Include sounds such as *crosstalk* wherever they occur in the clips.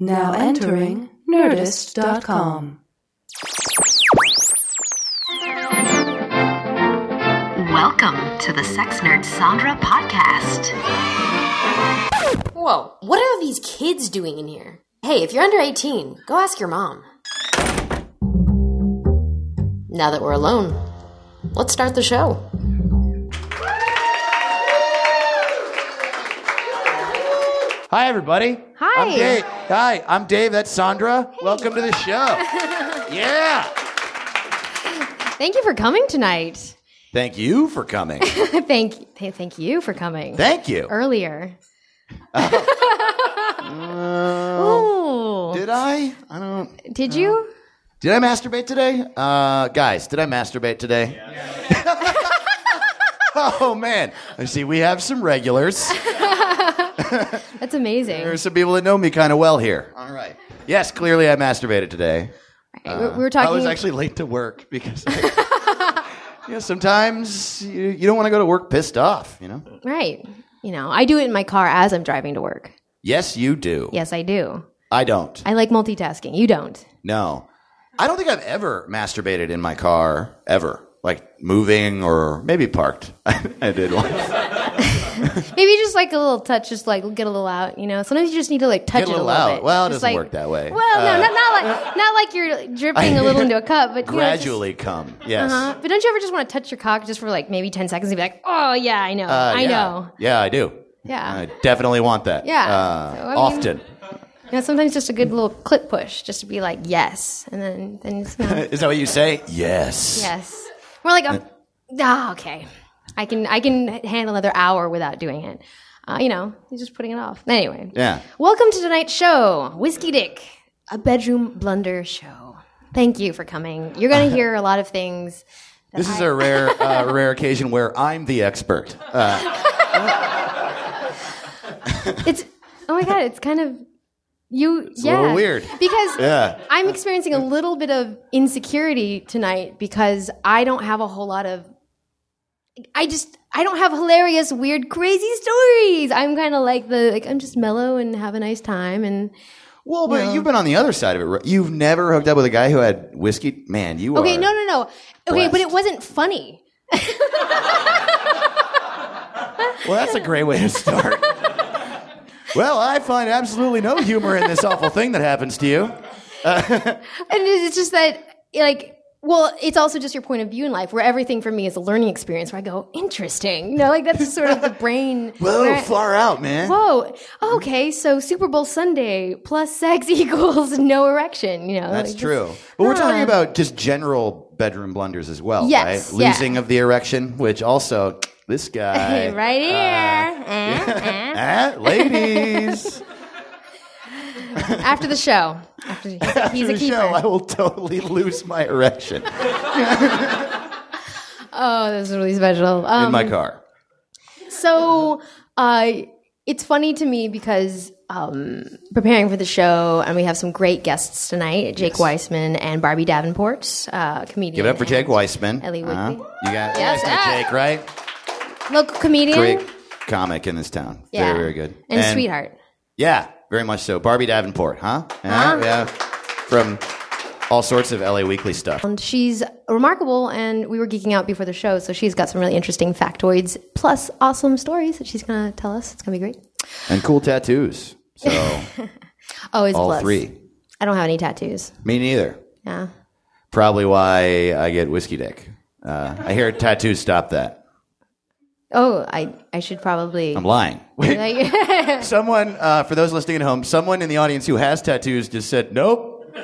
Now entering Nerdist.com. Welcome to the Sex Nerd Sandra podcast. Whoa, what are these kids doing in here? Hey, if you're under 18, go ask your mom. Now that we're alone, let's start the show. Hi, everybody. Hi. I'm Dave. Hi, I'm Dave. That's Sandra. Welcome to the show. *laughs* yeah. Thank you for coming tonight. Thank you for coming. *laughs* thank, th- thank you for coming Thank you. earlier. *laughs* Uh, did I? I don't. did you? Did I masturbate today? Uh, guys, did I masturbate today? oh man. I see. We have some regulars. *laughs* That's amazing. There are some people that know me kind of well here. All right. Yes, clearly I masturbated today. Right, we- we were uh, talking. I was actually late to work because. *laughs* I, you know, sometimes you, you don't want to go to work pissed off. You know. right. You know, I do it in my car as I'm driving to work. Yes, you do. Yes, I do. I don't. I like multitasking. You don't. No. I don't think I've ever masturbated in my car, ever. Like moving or maybe parked. *laughs* I did once. *laughs* Maybe just like a little touch, just like get a little out. You know, sometimes you just need to like touch Get a it a little little out. bit. Well, it Just doesn't like- work that way. Well, no, Uh, not, not like not like you're dripping a little into a cup, but you know, just- Gradually come. Yes. Uh-huh. But don't you ever just want to touch your cock just for like maybe 10 seconds and be like, oh, yeah, I know. Uh, I yeah. know. Yeah, I do. Yeah. I definitely want that. Yeah. Uh, So, I mean- often. You know, sometimes just a good little clip push just to be like, yes. And then, then you know, *laughs* Is that what you say? Yes. yes. We're like, a, oh, okay. I can, I can handle another hour without doing it. Uh, you know, you're just putting it off. Anyway. Yeah. Welcome to tonight's show, Whiskey Dick, a bedroom blunder show. Thank you for coming. You're going to hear a lot of things. This is a rare, uh, rare occasion where I'm the expert. Uh, *laughs* It's oh my god, it's kind of you. a yeah, little weird. because Yeah. I'm experiencing a little bit of insecurity tonight because I don't have a whole lot of. I just I don't have hilarious, weird, crazy stories. I'm kind of like the like I'm just mellow and have a nice time and. well, but you've been on the other side of it. right? You've never hooked up with a guy who had whiskey. Man, you Okay, are. no, no, no. Okay, but it wasn't funny. Well, that's a great way to start. well, I find absolutely no humor in this awful thing that happens to you. And it's just that, like, well, it's also just your point of view in life, where everything for me is a learning experience. Where I go, interesting, you know, like that's sort of the brain. *laughs* Whoa, I- far out, man. Whoa. Okay, so Super Bowl Sunday plus sex *laughs* equals no erection. You know, That's like, true. But we're talking about just general bedroom blunders as well, Yes, right? yeah. Losing of the erection, which also this *laughs* guy, right here. Eh, eh. Ah, ladies. *laughs* After the show, after he's, After he's a the keeper. show, I will totally lose my erection *laughs* oh, this is really special. Um, in my car. So uh, it's funny to me because um, preparing for the show, and we have some great guests tonight: Jake Weisman and Barbie Davenport, uh, comedian. Give it up for Jake and Weisman. Ellie Uh-huh. Whitby. You got Yes, guys know ah. Jake, right? local comedian. Great comic in this town. Yeah. Very, very good. And, sweetheart. Yeah, very much so. Barbie Davenport, huh? Yeah, Huh? yeah. From all sorts of LA Weekly stuff. And she's remarkable, and we were geeking out before the show, so she's got some really interesting factoids plus awesome stories that she's going to tell us. It's going to be great. And cool tattoos. So, *laughs* Always all plus. three. I don't have any tattoos. Me neither. Yeah. Probably why I get whiskey dick. Uh, I hear tattoos stop that. Oh, I I should probably. I'm lying. *laughs* Wait, someone, uh, for those listening at home, someone in the audience who has tattoos just said, nope. *laughs*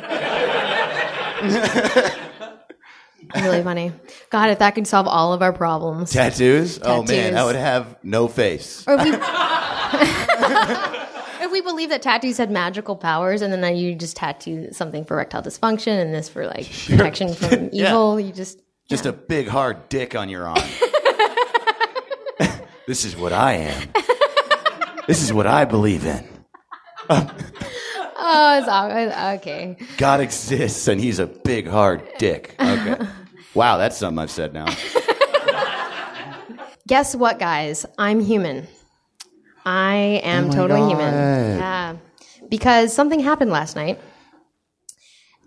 really funny. God, if that could solve all of our problems. Tattoos? Oh man, I would have no face. Or if we, *laughs* if we believe that tattoos had magical powers, and then you just tattoo something for erectile dysfunction and this for like protection from Yeah. evil, you just Just a big hard dick on your arm. This is what I am. This is what I believe in. oh, it's all, okay. God exists and he's a big hard dick. Okay. Wow, that's something I've said now. *laughs* Guess what, guys? I'm human. I am Oh totally God. human. Yeah. because something happened last night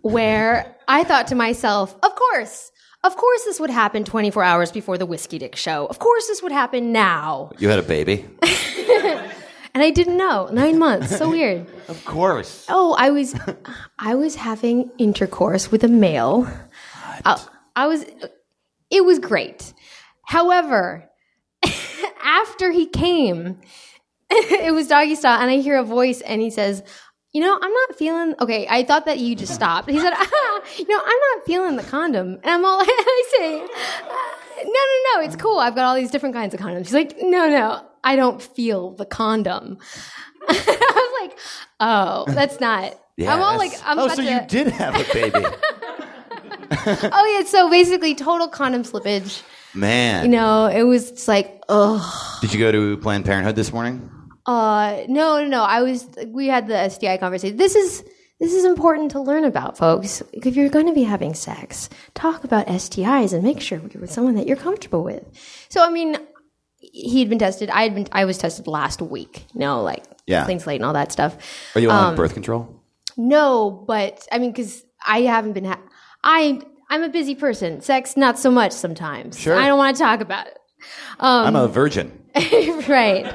where I thought to myself, of course, of course this would happen 24 hours before the Whiskey Dick show. Of course this would happen now. You had a baby? *laughs* And I didn't know. Nine months. So weird. of course. Oh, I was, I was having intercourse with a male. I, uh, I was, it was great. However, *laughs* after he came, *laughs* it was doggy style, and I hear a voice, and he says, "You know, I'm not feeling okay." I thought that you just stopped. He said, *laughs* ah, "You know, I'm not feeling the condom," and I'm all, *laughs* I say, "Uh, "No, no, no, it's cool. I've got all these different kinds of condoms." She's like, "No, no, I don't feel the condom." *laughs* I was like, "Oh, that's not." I'm all like, "I'm oh, so to." you did have a baby. oh yeah, so basically, total condom slippage. Man. You know, it was just like, oh. Did you go to Planned Parenthood this morning? Uh, no, no, no. I was. We had the STI conversation. This is this is important to learn about, folks. If you're going to be having sex, talk about STIs and make sure you're with someone that you're comfortable with. So, I mean, he'd been tested. I had been. I was tested last week. You know, like Yeah. clean slate and all that stuff. Are you on Um, birth control? No, but I mean, because I haven't been. Ha- I I'm a busy person. Sex, not so much sometimes. Sure. I don't want to talk about it. I'm a virgin *laughs* right.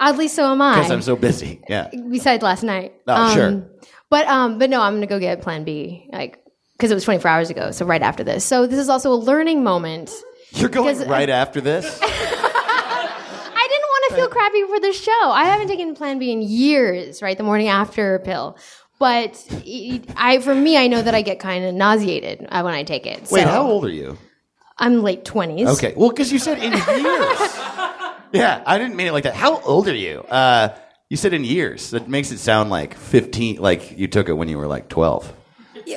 Oddly, so am I. because I'm so busy. Yeah. besides last night. Oh, sure. But um, but no, I'm gonna go get Plan B, like because it was 24 hours ago, so right after this. So this is also a learning moment. You're going Because- right after this? *laughs* I didn't want to feel crappy for the show. I haven't taken Plan B in years, right? The morning after pill. But it, I, for me, I know that I get kind of nauseated uh, when I take it. Wait, so how old are you? I'm late 20s. Okay. Well, because you said in years. *laughs* yeah, I didn't mean it like that. How old are you? Uh, you said in years. That makes it sound like 15, like you took it when you were like 12.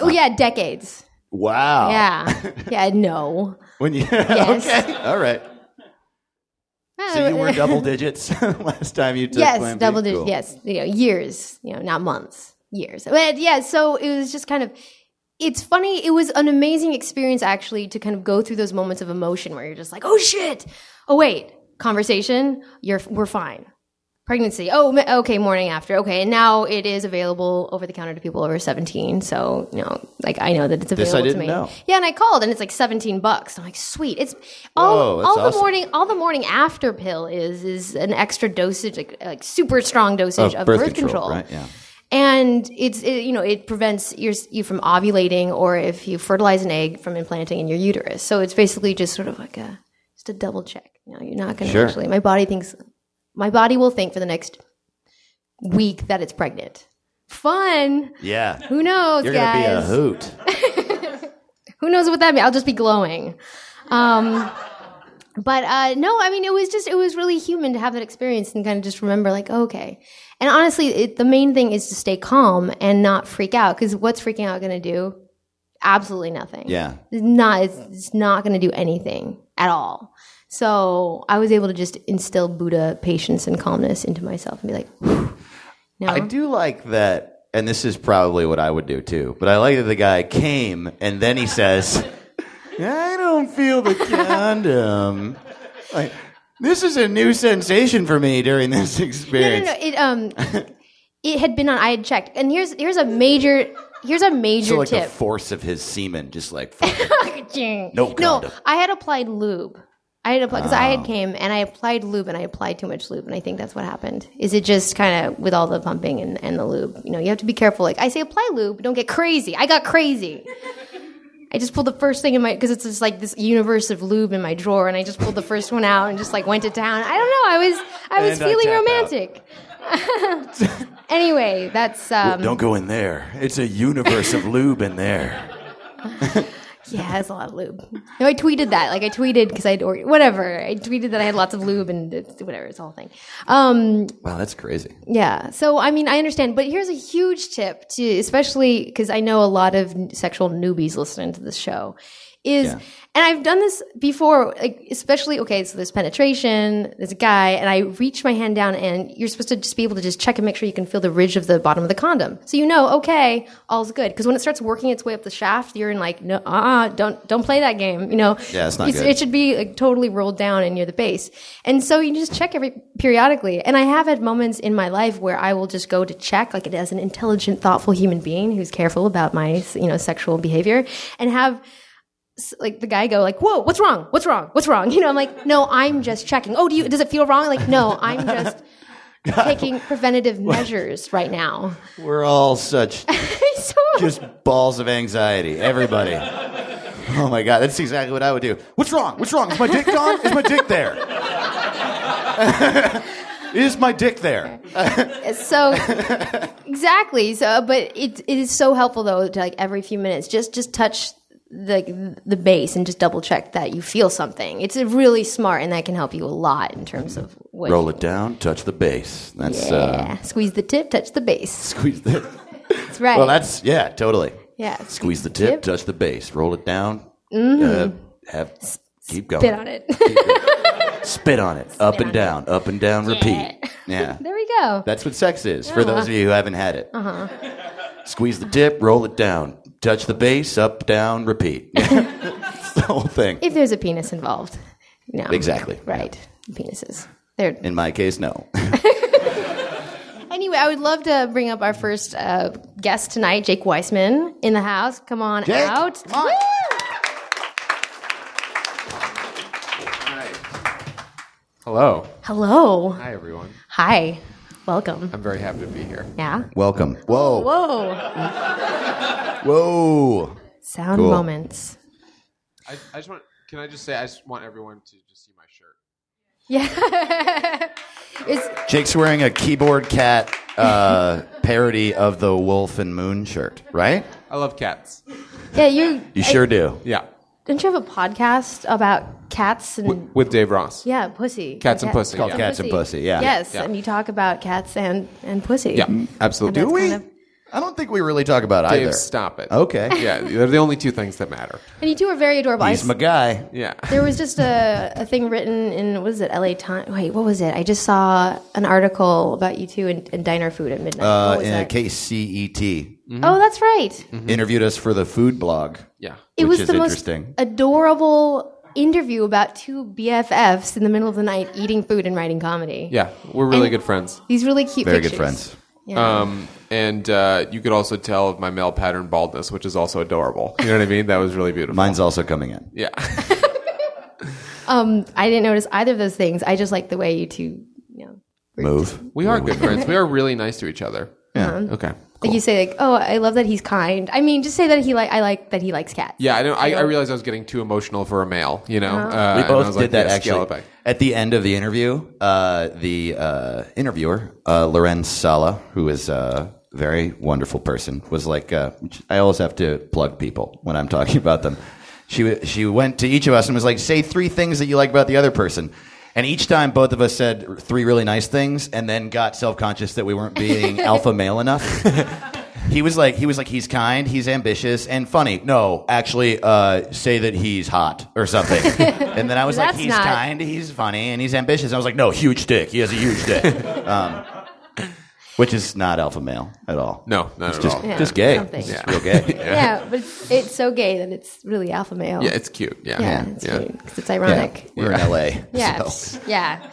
Oh yeah, decades. Wow. Yeah, *laughs* yeah. No. When you, *laughs* Yes. okay. All right. So you were double *laughs* digits last time you took yes, Plan B? double digits. Cool. Yes, you know, years. You know, not months, years. But yeah, so it was just kind of. It's funny. It was an amazing experience actually to kind of go through those moments of emotion where you're just like, oh shit, oh wait, conversation, you're we're fine. Pregnancy. Oh, okay. Morning after. Okay, and now it is available over the counter to people over 17. So you know, like I know that it's This available I to didn't me. know. Yeah, and I called, and it's like 17 bucks. I'm like, sweet. It's all Whoa, all the morning all the morning after pill is is an extra dosage, like like super strong dosage Oh, of birth birth, control, control, right, yeah. And it's it, you know it prevents your, you from ovulating or if you fertilize an egg from implanting in your uterus. So it's basically just sort of like a a double check. You know, you're not going to Sure. actually. My body thinks my body will think for the next week that it's pregnant. Fun. Yeah. Who knows, You're going to be a hoot. *laughs* Who knows what that means? I'll just be glowing. Um, but uh, no, I mean, it was just, it was really human to have that experience and kind of just remember, like, okay. And honestly, it, the main thing is to stay calm and not freak out because what's freaking out going to do? Absolutely nothing. Yeah. It's not, it's, it's not going to do anything at all. So I was able to just instill Buddha patience and calmness into myself and be like, no. I do like that, and this is probably what I would do too, but I like that the guy came and then he says, I don't feel the condom. Like, this is a new sensation for me during this No, no, experience. no. It um, it had been on. I had checked, and here's here's a major here's a major So like the tip. force of his semen, just like *laughs* no No. I had applied lube. I had applied because I had came and I applied lube and I applied too much lube and I think that's what happened. Is it just kind of with all the pumping and, and the lube? You know, you have to be careful. Like I say, apply lube, don't get crazy. I got crazy. *laughs* I just pulled the first thing in my because it's just like this universe of lube in my drawer, and I just pulled the first one out and just like went to town. I don't know. I was I was And I feeling romantic. *laughs* anyway, that's um, don't go in there. It's a universe of lube in there. *laughs* Yeah, it's a lot of lube. No, I tweeted that. Like I tweeted because I'd or whatever. I tweeted that I had lots of lube and it's, whatever. It's the whole thing. Um, Wow, that's crazy. yeah. So I mean, I understand, but here's a huge tip to, especially because I know a lot of sexual newbies listening to this show, is, Yeah. and I've done this before, like especially okay. So there's penetration. There's a guy, and I reach my hand down, and you're supposed to just be able to just check and make sure you can feel the ridge of the bottom of the condom, so you know, okay, all's good. Because when it starts working its way up the shaft, you're in like, no, uh, don't don't play that game. You know, Yeah, it's not good. It should be like totally rolled down and near the base, and so you just check every periodically. And I have had moments in my life where I will just go to check, like it as an intelligent, thoughtful human being who's careful about my you know sexual behavior, and have like the guy go like, "Whoa, what's wrong? What's wrong? What's wrong?" *laughs* You know, I'm like, "No, I'm just checking." Oh, do you? Does it feel wrong? Like, no, I'm just *laughs* taking preventative measures right now. We're all such *laughs* so, just balls of anxiety. Everybody. Oh my god, that's exactly what I would do. What's wrong? What's wrong? Is my dick gone? Is my dick there? Is my dick there? so exactly. So, but it it is so helpful though to like every few minutes just just touch the the base and just double check that you feel something. It's really smart and that can help you a lot in terms of what. Roll it down, touch the base. That's uh, Yeah. Squeeze the tip, touch the base. *laughs* squeeze the. That's right. Well, that's yeah, totally. yeah. Squeeze the tip, Tip. touch the base, roll it down. Uh, have keep going. Spit on it. Spit on it. *laughs* Up and down, up and down, repeat. Yeah. *laughs* there we go. That's what sex is for those of you who haven't had it. Uh-huh. Squeeze the tip, roll it down, touch the base, up, down, repeat. *laughs* The whole thing. if there's a penis involved. No. Exactly. Right. Penises. They're In my case, no. *laughs* Anyway, I would love to bring up our first uh, guest tonight, Jake Weisman, in the house. Come on Jake, out. come on. Hello. Hello. Hi, everyone. Hi. Welcome. I'm very happy to be here. Yeah. Welcome. Whoa. Whoa. Whoa. Sound Cool. moments. I, I just want, can I just say, I just want everyone to just see my shirt. Yeah. *laughs* it's, Jake's wearing a keyboard cat uh, parody of the Wolf and Moon shirt, right? I love cats. yeah, you. You sure do. Yeah. Don't you have a podcast about cats and. With Dave Ross. yeah, pussy. Cats and Cat- Pussy, Called yeah. Cats and Pussy, yeah. Yes, Yeah. and you talk about cats and, and pussy. Yeah, absolutely. And Do we? kind of- I don't think we really talk about Dave, either. stop it. Okay. Yeah, they're the only two things that matter. And you two are very adorable. I He's s- my guy. Yeah. There was just a, a thing written in what is it, LA Times? Wait, what was it? I just saw an article about you two and, and diner food at midnight. Uh, what was in that? KCET. Oh, that's right. Interviewed us for the food blog. Yeah. It Which was is the most adorable interview about two BFFs in the middle of the night eating food and writing comedy. Yeah, we're really And- good friends. These really cute Very pictures. good friends. Yeah. Um, and uh, you could also tell of my male pattern baldness, which is also adorable. You know what I mean? That was really beautiful. Mine's also coming in. yeah. *laughs* *laughs* um, I didn't notice either of those things. I just like the way you two, you know, Move. we are good friends. We are really nice to each other. Yeah. Okay. Like you say, like, oh, I love that he's kind. I mean, just say that he like, I like that he likes cats. Yeah, I know. I, I realized I was getting too emotional for a male. You know, uh, We and I both did like, that yeah, actually. At the end of the interview, uh, the uh, interviewer, uh, Lorenz Sala, who is a very wonderful person, was like, uh, I always have to plug people when I'm *laughs* talking about them. She, w- she went to each of us and was like, say three things that you like about the other person. And each time, both of us said three really nice things, and then got self conscious that we weren't being *laughs* alpha male enough. He was like, he was like, he's kind, he's ambitious, and funny. No, actually, uh, say that he's hot or something. *laughs* and then I was like, That's he's not- kind, he's funny, and he's ambitious. I was like, no, huge dick. He has a huge dick. *laughs* um, which is not alpha male at all. No, not it's at just all. Yeah, just gay. something. It's Yeah. real gay. *laughs* Yeah, but it's, it's so gay that it's really alpha male. Yeah, it's cute. Yeah. yeah, it's yeah. cute 'cause it's ironic. We're in LA. Yeah, so. yeah.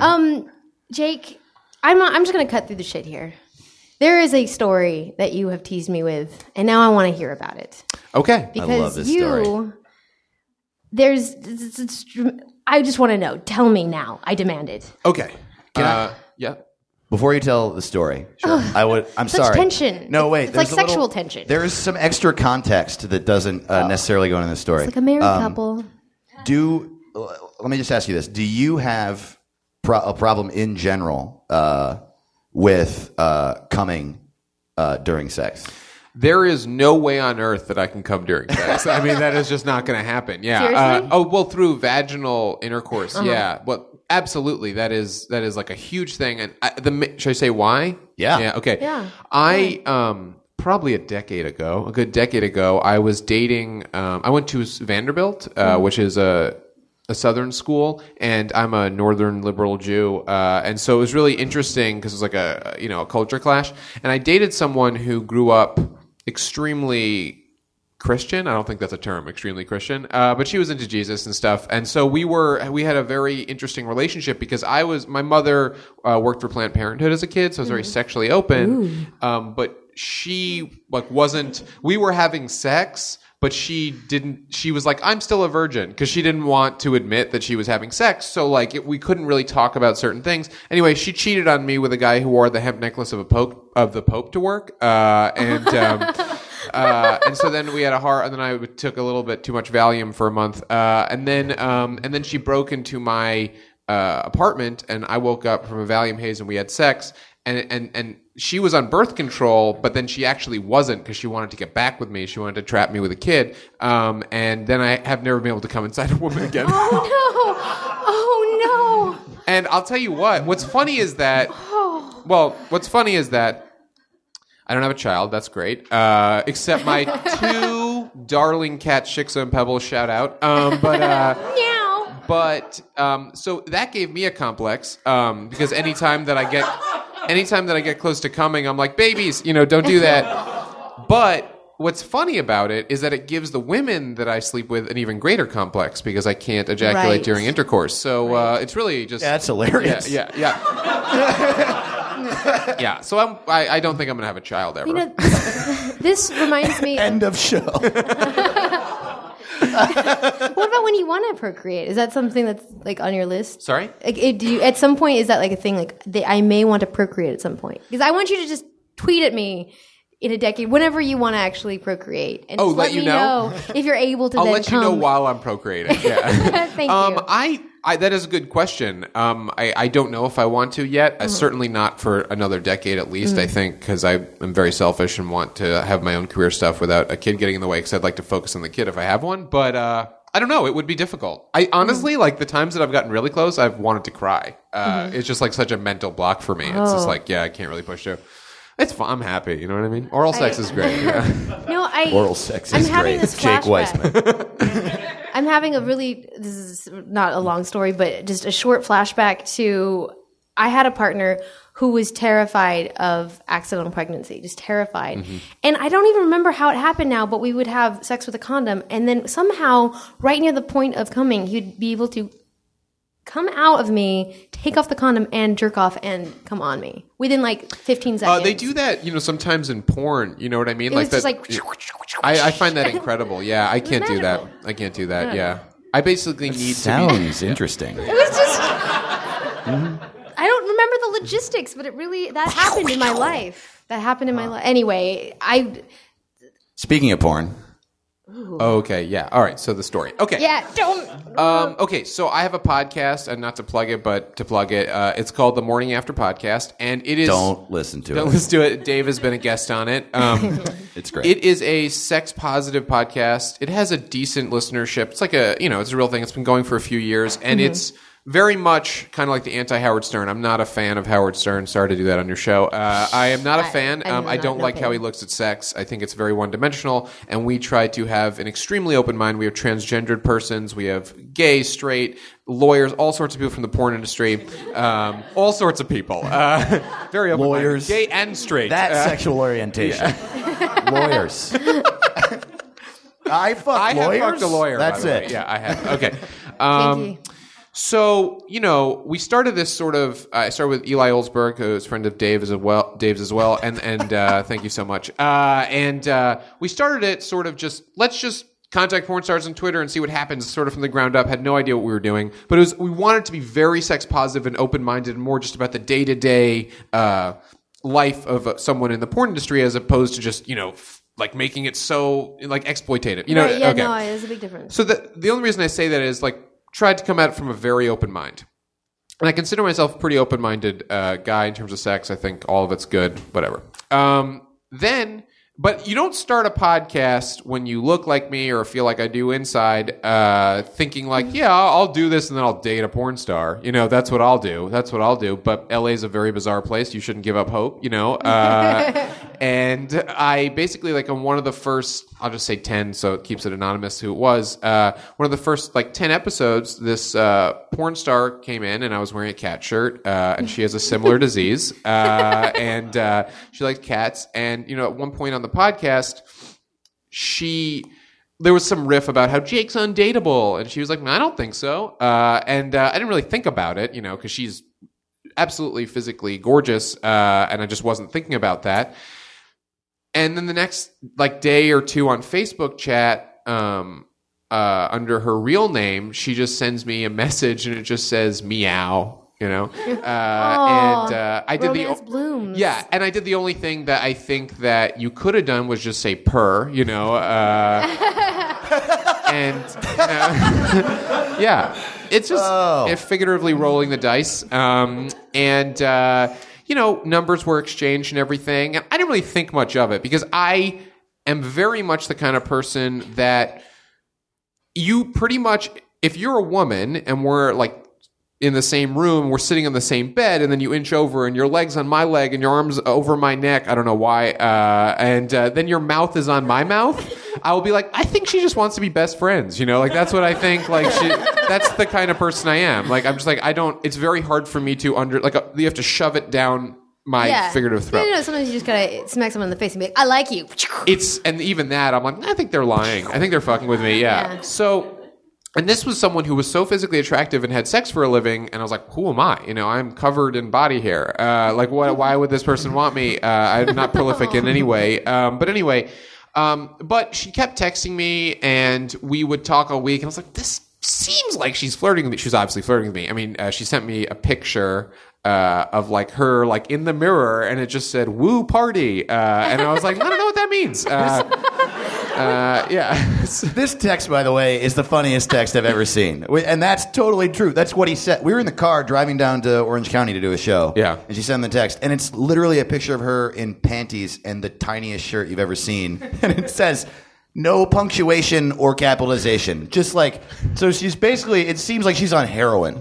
Um, Jake, I'm I'm just gonna cut through the shit here. There is a story that you have teased me with, and now I want to hear about it Okay. because love this you. story. There's, it's- it's- I just want to know. Tell me now. I demand it. Okay. Can I- uh, yeah. Before you tell the story, I would. I'm Such sorry. tension. No, wait. It's like there's a little- sexual tension. There is some extra context that doesn't uh, necessarily go into the story. It's like a married Um, couple. do let me just ask you this: Do you have pro- a problem in general uh, with uh, coming uh, during sex? There is no way on earth that I can come during sex. *laughs* I mean, that is just not going to happen. Yeah. Seriously? Uh-huh. Uh, oh well, through vaginal intercourse. Yeah. Well, absolutely. That is that is like a huge thing. And I, the should I say why? Yeah. Yeah. Okay. Yeah. I um probably a decade ago, a good decade ago, I was dating. Um, I went to Vanderbilt, uh, which is a a southern school, and I'm a northern liberal Jew, uh, and so it was really interesting because it was like a you know a culture clash. And I dated someone who grew up extremely Christian. I don't think that's a term, extremely Christian. Uh, but she was into Jesus and stuff, and so we were. We had a very interesting relationship because I was. My mother uh, worked for Planned Parenthood as a kid, so I was very sexually open. Um, but she like wasn't. We were having sex. But she didn't. She was like, "I'm still a virgin," because she didn't want to admit that she was having sex. So like, it, we couldn't really talk about certain things. Anyway, she cheated on me with a guy who wore the hemp necklace of a pope of the Pope to work, uh, and um, *laughs* uh, and so then we had a heart, and then I took a little bit too much Valium for a month, uh, and then um, and then she broke into my uh, apartment, and I woke up from a Valium haze, and we had sex, and and and she was on birth control, but then she actually wasn't because she wanted to get back with me. She wanted to trap me with a kid, um, and then I have never been able to come inside a woman again. Oh no! Oh no! And I'll tell you what. What's funny is that. *laughs* Well, what's funny is that I don't have a child. That's great. Uh, except my *laughs* two darling cats, Shiksa and Pebble. Shout out. Um, but uh, *laughs* Meow. but um, so that gave me a complex um, because anytime that I get anytime that I get close to coming, I'm like, babies, you know, don't do *laughs* that. But what's funny about it is that it gives the women that I sleep with an even greater complex because I can't ejaculate Right. during intercourse. So uh, it's really just That's hilarious. yeah, yeah, yeah. *laughs* yeah. So I'm, I, I don't think I'm gonna have a child ever. You know, this, this reminds me. *laughs* End of show. *laughs* What about when you want to procreate? Is that something that's like on your list? Sorry. Like, it, do you, at some point, is that like a thing? Like, they, I may want to procreate at some point because I want you to just tweet at me in a decade whenever you want to actually procreate, and Oh, let let, you me know? if you're able to. I'll then let you know while I'm procreating. Yeah. Thank um, you. I, I that is a good question. Um, I, I don't know if I want to yet. Mm-hmm. Uh, certainly not for another decade at least. Mm. I think because I am very selfish and want to have my own career stuff without a kid getting in the way. Because I'd like to focus on the kid if I have one. But uh, I don't know. It would be difficult. I honestly like the times that I've gotten really close. I've wanted to cry. Uh, Mm-hmm. It's just like such a mental block for me. It's Oh. just like yeah, I can't really push through. It's fun. I'm happy. You know what I mean? Oral sex is great. Yeah. *laughs* No, I Oral sex I'm is having great. this Jake flashback. Weisman. *laughs* I'm having a really this is not a long story, but just a short flashback to I had a partner who was terrified of accidental pregnancy, just terrified. Mm-hmm. And I don't even remember how it happened now, but we would have sex with a condom and then somehow right near the point of coming, he'd be able to come out of me, take off the condom and jerk off and come on me within like 15 seconds. Uh, they do that, you know, sometimes in porn. You know what I mean? It was just that, like I, I find that *laughs* incredible. Yeah, I can't do that. I can't do that. Yeah, I basically need to be. Sounds *laughs* interesting. It was just. *laughs* I don't remember the logistics, but it really that happened in my life. That happened in my life. Anyway, I Speaking of porn, Okay, yeah. All right. So the story. Okay. yeah don't. Um, okay, so I have a podcast, and not to plug it, but to plug it, uh, it's called the Morning After Podcast, and it is. don't listen to it. Don't listen to it. Dave has been a guest on it. Um, *laughs* It's great. It is a sex positive podcast. It has a decent listenership. It's like a, you know, it's a real thing. It's been going for a few years and Mm-hmm. it's very much kind of like the anti Howard Stern. I'm not a fan of Howard Stern. Sorry to do that on your show. Uh, I am not a fan. I Um, do I not don't like how he looks at sex. I think it's very one dimensional and we try to have an extremely open mind. We have transgendered persons. We have gay, straight, lawyers, all sorts of people from the porn industry. Um, all sorts of people. Uh, *laughs* very open Lawyers. Gay and straight. that Uh, sexual orientation. *laughs* Lawyers. *laughs* I fuck I have lawyers. fucked a lawyer. by That's the way. it. Yeah, I have. Okay. Um, Kinky. So you know, we started this sort of. I started with Eli Olsberg, who's a friend of Dave as well. Dave's as well, and and uh, *laughs* thank you so much. Uh, and uh, we started it sort of just let's just contact porn stars on Twitter and see what happens, sort of from the ground up. Had no idea what we were doing, but it was we wanted to be very sex positive and open minded, and more just about the day to day life of uh, someone in the porn industry, as opposed to just you know. f- Like making it so like exploitative, you know? Right, yeah, okay. no, there's a big difference. So the the only reason I say that is like tried to come at it from a very open mind. And I consider myself a pretty open minded uh, guy in terms of sex. I think all of it's good, whatever. Um, then, but you don't start a podcast when you look like me or feel like I do inside, uh, thinking like, yeah, I'll, do this and then I'll date a porn star. You know, that's what I'll do. That's what I'll do. But LA is a very bizarre place. You shouldn't give up hope, you know? Uh, *laughs* and I basically like on one of the first, I'll just say ten, so it keeps it anonymous who it was. Uh, one of the first like ten episodes, this uh, porn star came in, and I was wearing a cat shirt, uh, and she has a similar *laughs* disease, uh, and uh, she likes cats. And you know, at one point on the podcast, she there was some riff about how Jake's undateable, and she was like, "I don't think so," uh, and uh, I didn't really think about it, you know, because she's absolutely physically gorgeous, uh, and I just wasn't thinking about that. And then the next like day or two on Facebook chat, um, uh, under her real name, she just sends me a message, and it just says "meow." You know, *laughs* uh, and uh, I did the Romance blooms. yeah, and I did the only thing that I think that you could have done was just say "purr," you know, uh, *laughs* and you *laughs* yeah, it's just Oh. figuratively rolling the dice, um, and uh, you know, numbers were exchanged and everything, and I didn't really think much of it because I am very much the kind of person that you pretty much if you're a woman and we're like in the same room, we're sitting on the same bed, and then you inch over, and your legs on my leg, and your arms over my neck. I don't know why. Uh, and uh, then your mouth is on my mouth. I will be like, I think she just wants to be best friends. You know, like that's what I think. Like she, that's the kind of person I am. Like I'm just like I don't. It's very hard for me to under like uh, you have to shove it down my figurative throat. No, no, no, sometimes you just gotta smack someone in the face and be like, "I like you." It's and even that I'm like I think they're lying. I think they're fucking with me. Yeah. Yeah. So and this was someone who was so physically attractive and had sex for a living and I was like who am I? You know, I'm covered in body hair. Uh, like what why would this person want me? Uh, I'm not prolific in any way. Um, but anyway, um, but she kept texting me and we would talk all week and I was like this seems like she's flirting with me. She's obviously flirting with me. I mean, uh, she sent me a picture uh, of like her like in the mirror, and it just said "woo party," uh, and I was like, I don't know what that means. *laughs* Uh, yeah, *laughs* This text, by the way, is the funniest text I've ever seen. We- And that's totally true. That's what he said. We were in the car driving down to Orange County to do a show. Yeah. And she sent the text. And it's literally a picture of her in panties and the tiniest shirt you've ever seen. *laughs* And it says, no punctuation or capitalization. Just like, so she's basically, it seems like she's on heroin.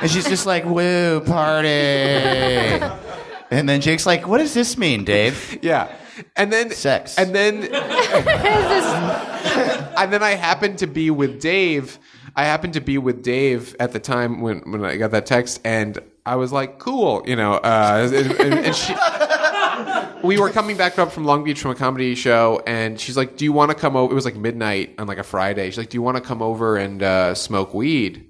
And she's just like, woo, party. *laughs* And then Jake's like, what does this mean, Dave? yeah. And then Sex. and then *laughs* *laughs* and then I happened to be with Dave. I happened to be with Dave at the time when when I got that text, and I was like, "Cool," you know. Uh, and, and- and she, we were coming back up from Long Beach from a comedy show, and she's like, "Do you want to come over?" It was like midnight on like a Friday. She's like, "Do you want to come over and uh, smoke weed?"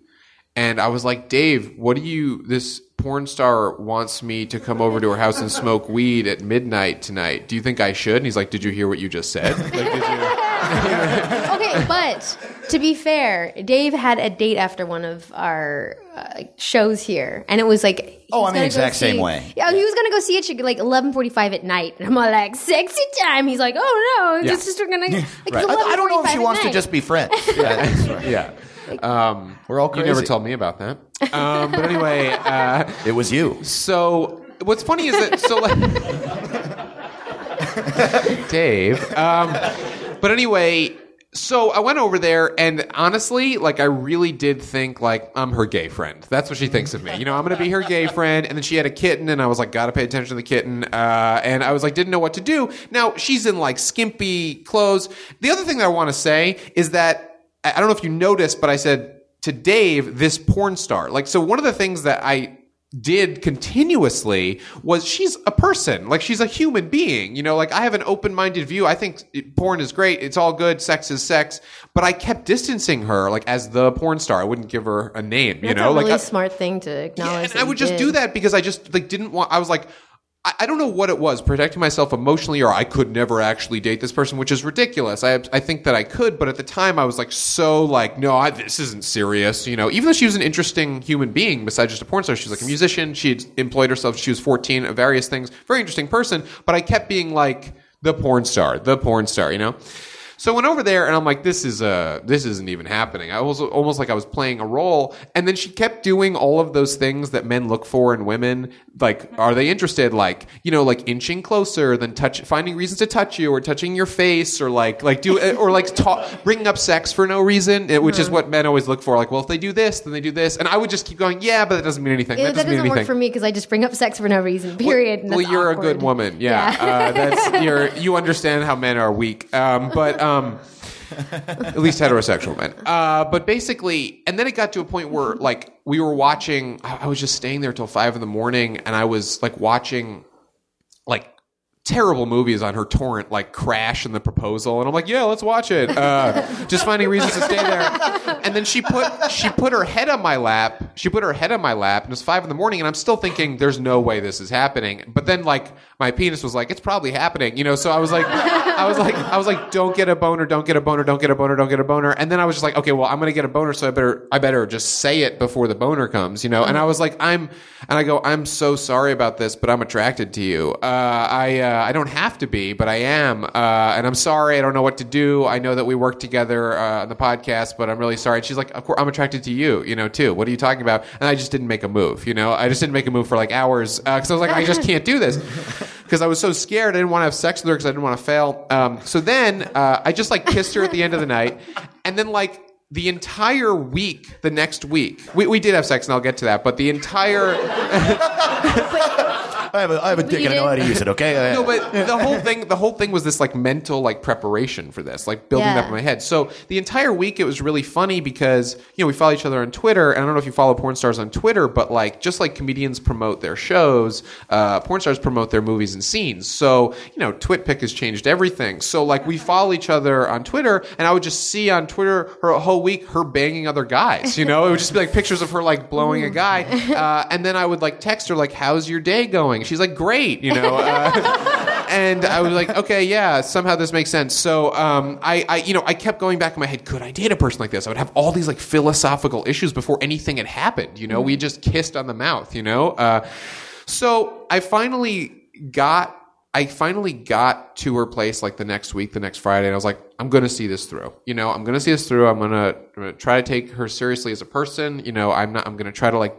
And I was like, "Dave, what do you? This porn star wants me to come over to her house and smoke weed at midnight tonight. Do you think I should?" And he's like, "Did you hear what you just said?" Like, did you? *laughs* okay, but to be fair, Dave had a date after one of our uh, shows here, and it was like he Oh, I'm the gonna go exact same see- way. Yeah, he was gonna go see it at like 11:45 at night, and I'm all like, "Sexy time." He's like, "Oh no, Yeah. it's just we're gonna." *laughs* Like, it's I, I don't know if she at wants to just be friends. *laughs* Yeah, that's right. yeah. Um, We're all You never crazy. told me about that. Um, but anyway, uh, It was you. so what's funny is that so like Dave. Um, but anyway, so I went over there, and honestly, like I really did think like I'm her gay friend. That's what she thinks of me. You know, I'm gonna be her gay friend. And then she had a kitten, and I was like, gotta pay attention to the kitten. Uh, and I was like, didn't know what to do. Now she's in like skimpy clothes. The other thing that I want to say is that I don't know if you noticed, but I said to Dave, this porn star. Like, so one of the things that I did continuously was she's a person like she's a human being you know like i have an open-minded view i think porn is great it's all good sex is sex but i kept distancing her like as the porn star i wouldn't give her a name you That's know a like really smart thing to yeah, acknowledge. and I would just did. do that because I just like didn't want. I was like, I, I don't know what it was, protecting myself emotionally, or I could never actually date this person, which is ridiculous. I I think that I could, but at the time I was like so like, no, I, this isn't serious. You know, even though she was an interesting human being besides just a porn star, she's like a musician. She had employed herself. She was fourteen, at various things. Very interesting person, but I kept being like the porn star, the porn star. You know. So I went over there and I'm like, this is uh this isn't even happening. I was almost like I was playing a role. And then she kept doing all of those things that men look for in women. Like, are they interested? Like, you know, like inching closer, then touch, finding reasons to touch you, or touching your face, or like, like do, or like talk, bringing up sex for no reason, eh, which is what men always look for. Like, well, if they do this, then they do this, and I would just keep going, yeah, but that doesn't mean anything. Yeah, that that doesn't, doesn't mean work anything. for me because I just bring up sex for no reason. Period. and Well, you're a good woman. Yeah, Uh, that's you're you understand how men are weak. Um, but um, *laughs* at least heterosexual men. Uh, but basically, and then it got to a point where like we were watching. I I was just staying there till five in the morning, and I was like watching like terrible movies on her torrent like crash and the proposal and i'm like yeah let's watch it uh, just finding reasons to stay there and then she put she put her head on my lap she put her head on my lap and it was five in the morning and i'm still thinking there's no way this is happening but then like my penis was like it's probably happening you know? So i was like i was like i was like don't get a boner don't get a boner don't get a boner don't get a boner. And then i was just like okay well i'm gonna get a boner so i better i better just say it before the boner comes you know? And i was like i'm and i go i'm so sorry about this but i'm attracted to you. Uh, i uh, i don't have to be but i am. Uh, and i'm sorry i don't know what to do. I know that we work together uh, on the podcast but i'm really sorry. And she's like of course i'm attracted to you you know too. What are you talking about? And i just didn't make a move you know? I just didn't make a move for like hours because i was like i just can't do this because I was so scared. I didn't want to have sex with her because I didn't want to fail. Um, so then uh, I just like kissed her at the end of the night, and then like the entire week, the next week, we, we did have sex, and I'll get to that. But the entire *laughs* I have a, I have a dick and I know how to use it. Okay. no, but the whole thing, the whole thing was this like mental like preparation for this, like building it up in my head. So the entire week it was really funny because you know we follow each other on Twitter, and I don't know if you follow porn stars on Twitter, but like just like comedians promote their shows, uh, porn stars promote their movies and scenes. So you know, TwitPic has changed everything. So like we follow each other on Twitter, and I would just see on Twitter her whole week her banging other guys. You know, it would just be like pictures of her like blowing a guy, *laughs* uh, and then I would like text her like, "How's your day going?" She's like, "Great," you know. Uh, *laughs* and I was like, okay, yeah, somehow this makes sense. So um, I, I, you know, I kept going back in my head. Could I date a person like this? I would have all these like philosophical issues before anything had happened. You know, we just kissed on the mouth. You know, uh, so I finally got. I finally got to her place like the next week, the next Friday, and I was like, I'm going to see this through. You know, I'm going to see this through. I'm going to try to take her seriously as a person. You know, I'm not, I'm going to try to like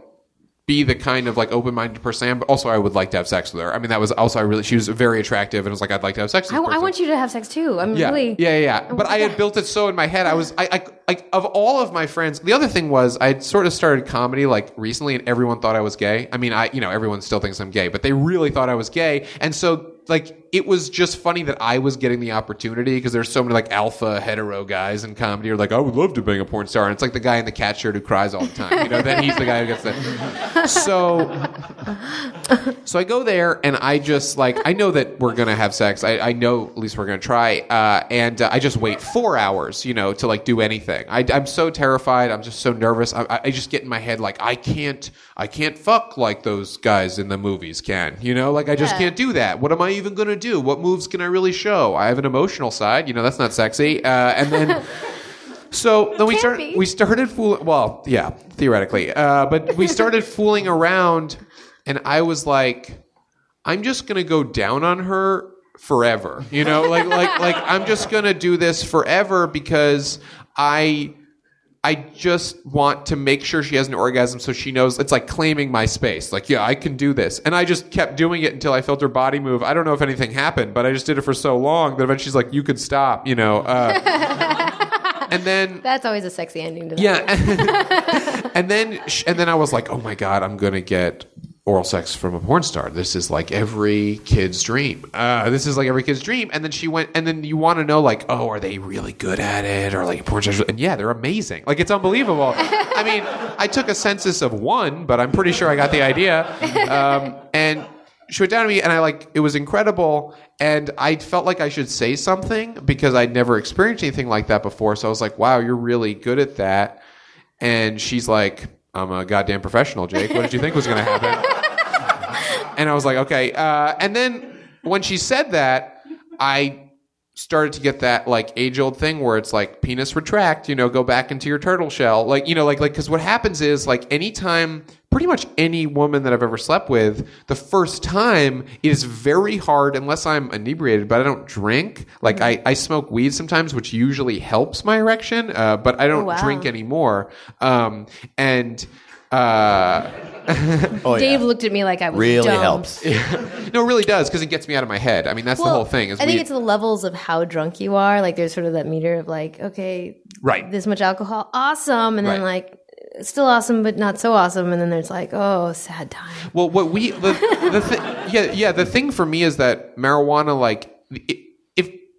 be the kind of like open-minded person I am, but also I would like to have sex with her. I mean, that was also I really she was very attractive, and I was like, I'd like to have sex with I, I want you to have sex too. I'm Yeah, really. yeah, yeah. yeah. But I had *laughs* built it so in my head. I was, I, I, like, of all of my friends. The other thing was, I sort of started comedy like recently, and everyone thought I was gay. I mean, I, you know, everyone still thinks I'm gay, but they really thought I was gay, and so like it was just funny that I was getting the opportunity because there's so many like alpha hetero guys in comedy who are like, I would love to bang a porn star, and it's like the guy in the cat shirt who cries all the time. You know, then he's the guy who gets that. *laughs* So so I go there and I just like I know that we're gonna have sex. I, I know at least we're gonna try. Uh, and uh, I just wait four hours, you know, to like do anything. I, I'm so terrified. I'm just so nervous. I, I just get in my head like I can't I can't fuck like those guys in the movies can. You know, like I just Yeah. can't do that. What am I even gonna do? What moves can I really show? I have an emotional side. You know, that's not sexy. Uh, and then. *laughs* So then we can start. We started fooling. Well, yeah, theoretically, uh, but we started fooling around, and I was like, "I'm just gonna go down on her forever." You know, like like like I'm just gonna do this forever because I. I just want to make sure she has an orgasm so she knows it's like claiming my space. Like, yeah, I can do this. And I just kept doing it until I felt her body move. I don't know if anything happened, but I just did it for so long that eventually she's like, you could stop, you know. Uh, *laughs* and then That's always a sexy ending to that. yeah. *laughs* and then and then I was like, "Oh my god, I'm going to get oral sex from a porn star. This is like every kid's dream. Uh, this is like every kid's dream." And then she went and then you want to know like, "Oh, are they really good at it or like porn stars?" And yeah, they're amazing. Like it's unbelievable. I mean, I took a census of 1, but I'm pretty sure I got the idea. Um, and she went down to me and I like it was incredible and I felt like I should say something because I'd never experienced anything like that before. So I was like, "Wow, you're really good at that." And she's like, "I'm a goddamn professional, Jake. What did you think was going to happen?" And I was like, "Okay." Uh, and then when she said that, I started to get that like age old thing where it's like penis retract, you know, go back into your turtle shell. Like, you know, like, like, cause what happens is like anytime, pretty much any woman that I've ever slept with, the first time it is very hard unless I'm inebriated, but I don't drink. Like I, I smoke weed sometimes, which usually helps my erection, uh, but I don't wow. drink anymore. Um, and, uh, *laughs* Oh, Dave yeah. looked at me like I was really dumb. helps. *laughs* no, it really does because it gets me out of my head. I mean, that's the whole thing. Is I think weed- it's the levels of how drunk you are. Like there's sort of that meter of like, okay, Right. this much alcohol, awesome, and then Right. like still awesome but not so awesome, and then there's like, oh, sad time. Well, what we the, the thi- *laughs* yeah yeah the thing for me is that marijuana like i-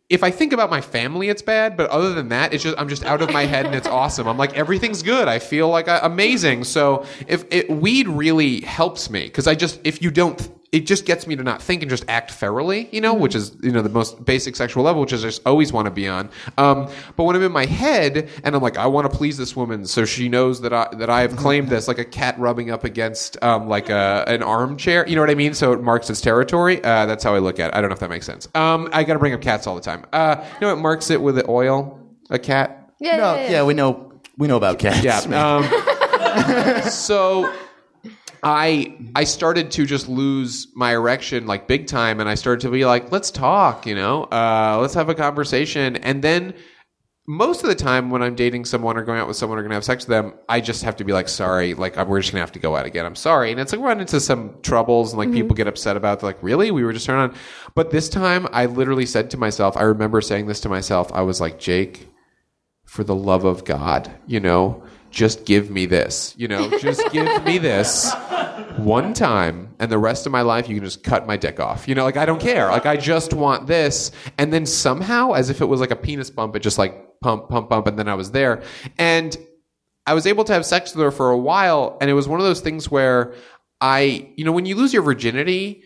if I think about my family, it's bad. But other than that, it's just I'm just out of my head and it's *laughs* awesome. I'm like everything's good. I feel like I, amazing. So if it, weed really helps me because I just if you don't. It just gets me to not think and just act ferally, you know, which is you know the most basic sexual level, which is I just always want to be on. Um, but when I'm in my head and I'm like, I want to please this woman, so she knows that I that I have claimed this, like a cat rubbing up against um, like a an armchair, you know what I mean? So it marks its territory. Uh, that's how I look at it. I don't know if that makes sense. Um, I got to bring up cats all the time. Uh, you know what marks it with the oil? A cat. Yeah, No, yeah, yeah. yeah, we know we know about cats. Yeah. Um, *laughs* so I I started to just lose my erection like big time, and I started to be like, let's talk, you know, uh, let's have a conversation, and then. Most of the time, when I'm dating someone or going out with someone or going to have sex with them, I just have to be like, sorry, like we're just going to have to go out again. I'm sorry, and it's like run into some troubles and like people get upset about. They're like, really? We were just turning on. But this time, I literally said to myself, I remember saying this to myself. I was like, Jake, for the love of God, you know, just give me this, you know, just give me this *laughs* one time and the rest of my life you can just cut my dick off. You know, like I don't care. Like I just want this. And then somehow, as if it was like a penis bump, it just like pump, pump, pump, and then I was there. And I was able to have sex with her for a while, and it was one of those things where I, you know, when you lose your virginity,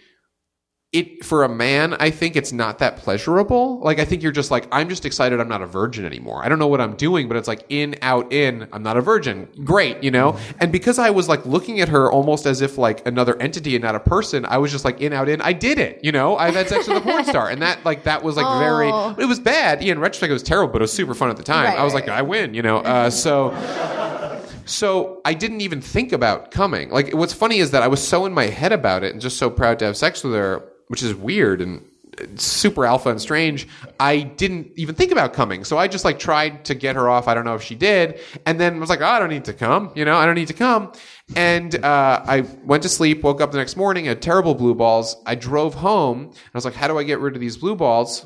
it for a man, I think it's not that pleasurable. Like I think you're just like, I'm just excited I'm not a virgin anymore. I don't know what I'm doing, but it's like in, out, in, I'm not a virgin. Great, you know? And because I was like looking at her almost as if like another entity and not a person, I was just like in, out, in. I did it, you know? I've had sex with a porn star. And that like that was like very it was bad. Yeah, in retrospect it was terrible, but it was super fun at the time. Right, I was right, like, I win, you know? Uh, so so I didn't even think about coming. Like what's funny is that I was so in my head about it and just so proud to have sex with her, which is weird and super alpha and strange. I didn't even think about coming. So I just like tried to get her off. I don't know if she did. And then was like, oh, I don't need to come. You know, I don't need to come. And uh, I went to sleep, woke up the next morning, had terrible blue balls. I drove home and I was like, how do I get rid of these blue balls?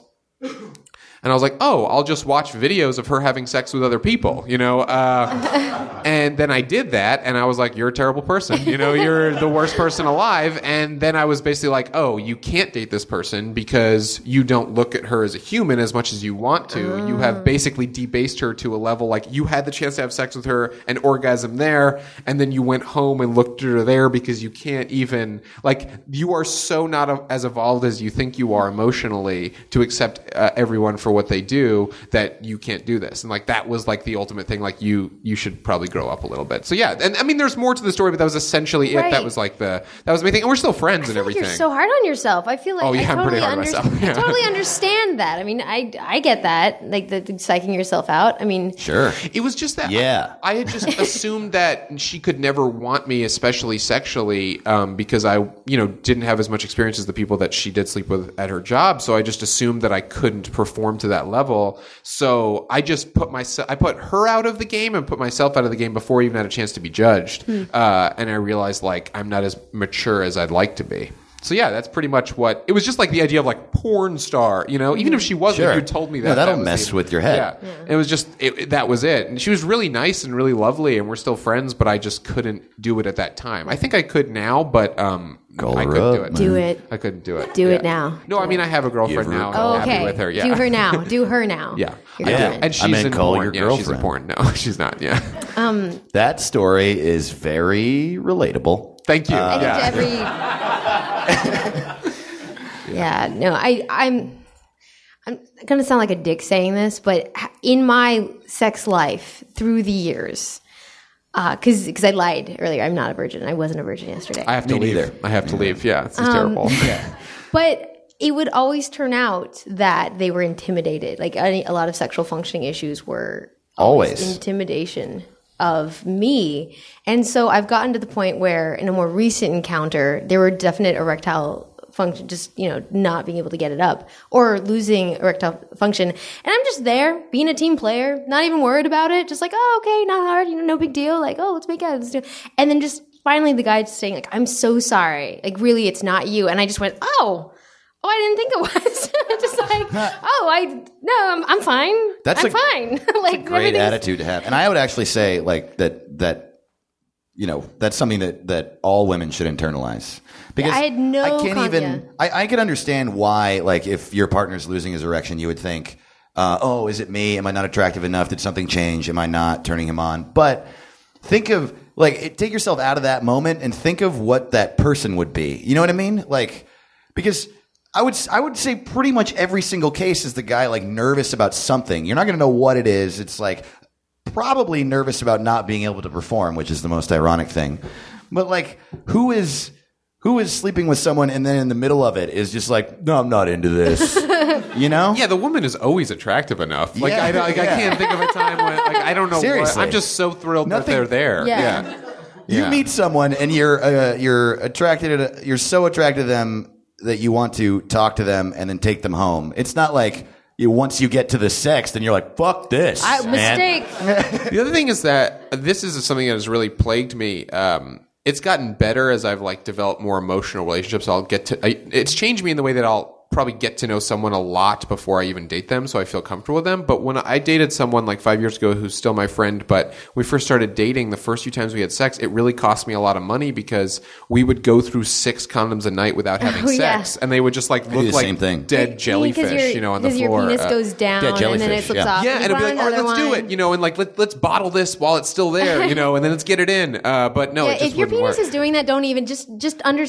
And I was like, oh, I'll just watch videos of her having sex with other people, you know? Uh, *laughs* and then I did that, and I was like, you're a terrible person. You know, you're the worst person alive. And then I was basically like, oh, you can't date this person because you don't look at her as a human as much as you want to. You have basically debased her to a level like you had the chance to have sex with her and orgasm there, and then you went home and looked at her there because you can't even, like, you are so not a, as evolved as you think you are emotionally to accept uh, everyone for what they do that you can't do this and like that was like the ultimate thing like you you should probably grow up a little bit so yeah and i mean there's more to the story but that was essentially it that was like the that was the thing and we're still friends I and feel like everything you're so hard on yourself. I feel like Oh, yeah, I I'm totally, pretty hard on myself. Yeah. I *laughs* totally understand that. I mean, I I get that, like the, the psyching yourself out. I mean, Sure. It was just that. Yeah. I, I had just *laughs* assumed that she could never want me, especially sexually, um, because I, you know, didn't have as much experience as the people that she did sleep with at her job. So I just assumed that I couldn't perform to that level. So I just put myself, I put her out of the game and put myself out of the game before I even had a chance to be judged. Uh, and I realized like I'm not as mature as I'd like to be. So yeah, that's pretty much what it was. Just like the idea of like porn star, you know. Even if she wasn't, Sure. if you told me that, No, that'll that mess the- with your head. Yeah, it was just it, it- that was it. And she was really nice and really lovely, and we're still friends. But I just couldn't do it at that time. I think I could now, but um, Call I her couldn't up, do it. man. do it. I couldn't do it. Do it now. No, I mean I have a girlfriend her now. and call. I'm okay, happy with her. Yeah. do her now. *laughs* Do her now. Yeah, Your I do. girlfriend. and she's I meant in call porn. your Yeah, she's in porn. girlfriend. No, *laughs* she's not. Yeah. Um, that story is very relatable. Thank you. Uh, I think yeah. every. *laughs* yeah, no, I, I'm. I'm gonna sound like a dick saying this, but in my sex life through the years, because because I lied earlier, I'm not a virgin. I wasn't a virgin yesterday. I have to Me leave. neither. I have to leave. Yeah, Um, this is terrible. *laughs* but it would always turn out that they were intimidated. Like any, a lot of sexual functioning issues were Always. intimidation of me. And so I've gotten to the point where in a more recent encounter, there were definite erectile function, just, you know, not being able to get it up or losing erectile function. And I'm just there being a team player, not even worried about it. Just like, oh, okay, not hard, you know, no big deal. Like, oh, let's make out. Let's do it. And then just finally the guy just saying like, I'm so sorry. Like really, it's not you. And I just went, oh, Oh, I didn't think it *laughs* was. *laughs* just like, *laughs* oh, I no, I'm, I'm fine. That's I'm a- fine. like great attitude to have. And I would actually say like that that you know that's something that that all women should internalize because I had no I can't con- even yeah. I, I can understand why like if your partner's losing his erection you would think uh, oh is it me am I not attractive enough did something change am I not turning him on but think of like it, take yourself out of that moment and think of what that person would be you know what I mean like because I would I would say pretty much every single case is the guy like nervous about something. You're not going to know what it is. It's like probably nervous about not being able to perform, which is the most ironic thing. But like who is who is sleeping with someone and then in the middle of it is just like, "No, I'm not into this." *laughs* you know? Yeah, the woman is always attractive enough. Like, Yeah, I, like I can't think of a time when like I don't know. What, Seriously. I'm just so thrilled Nothing- that they're there. Yeah. You Yeah. meet someone and you're uh, you're attracted to, you're so attracted to them that you want to talk to them and then take them home. It's not like you once you get to the sex, then you're like, "Fuck this." I, man." mistake. *laughs* The other thing is that this is something that has really plagued me. Um, it's gotten better as I've like developed more emotional relationships. I'll get to. I, it's changed me in the way that I'll probably get to know someone a lot before I even date them, so I feel comfortable with them. But when I dated someone like five years ago, who's still my friend, but we first started dating, the first few times we had sex, it really cost me a lot of money because we would go through six condoms a night without having Oh, yeah. sex, and they would just like do look the like same thing. dead Because jellyfish, you know, on the because floor. your penis Uh, goes down and then it jellyfish, flips yeah. off. yeah, You and it'd be like, all right, let's do it, you know, and like let, let's bottle this while it's still there, you know, and then let's get it in. Uh, but no, Yeah, it just if your penis work. is doing that, don't even just just under.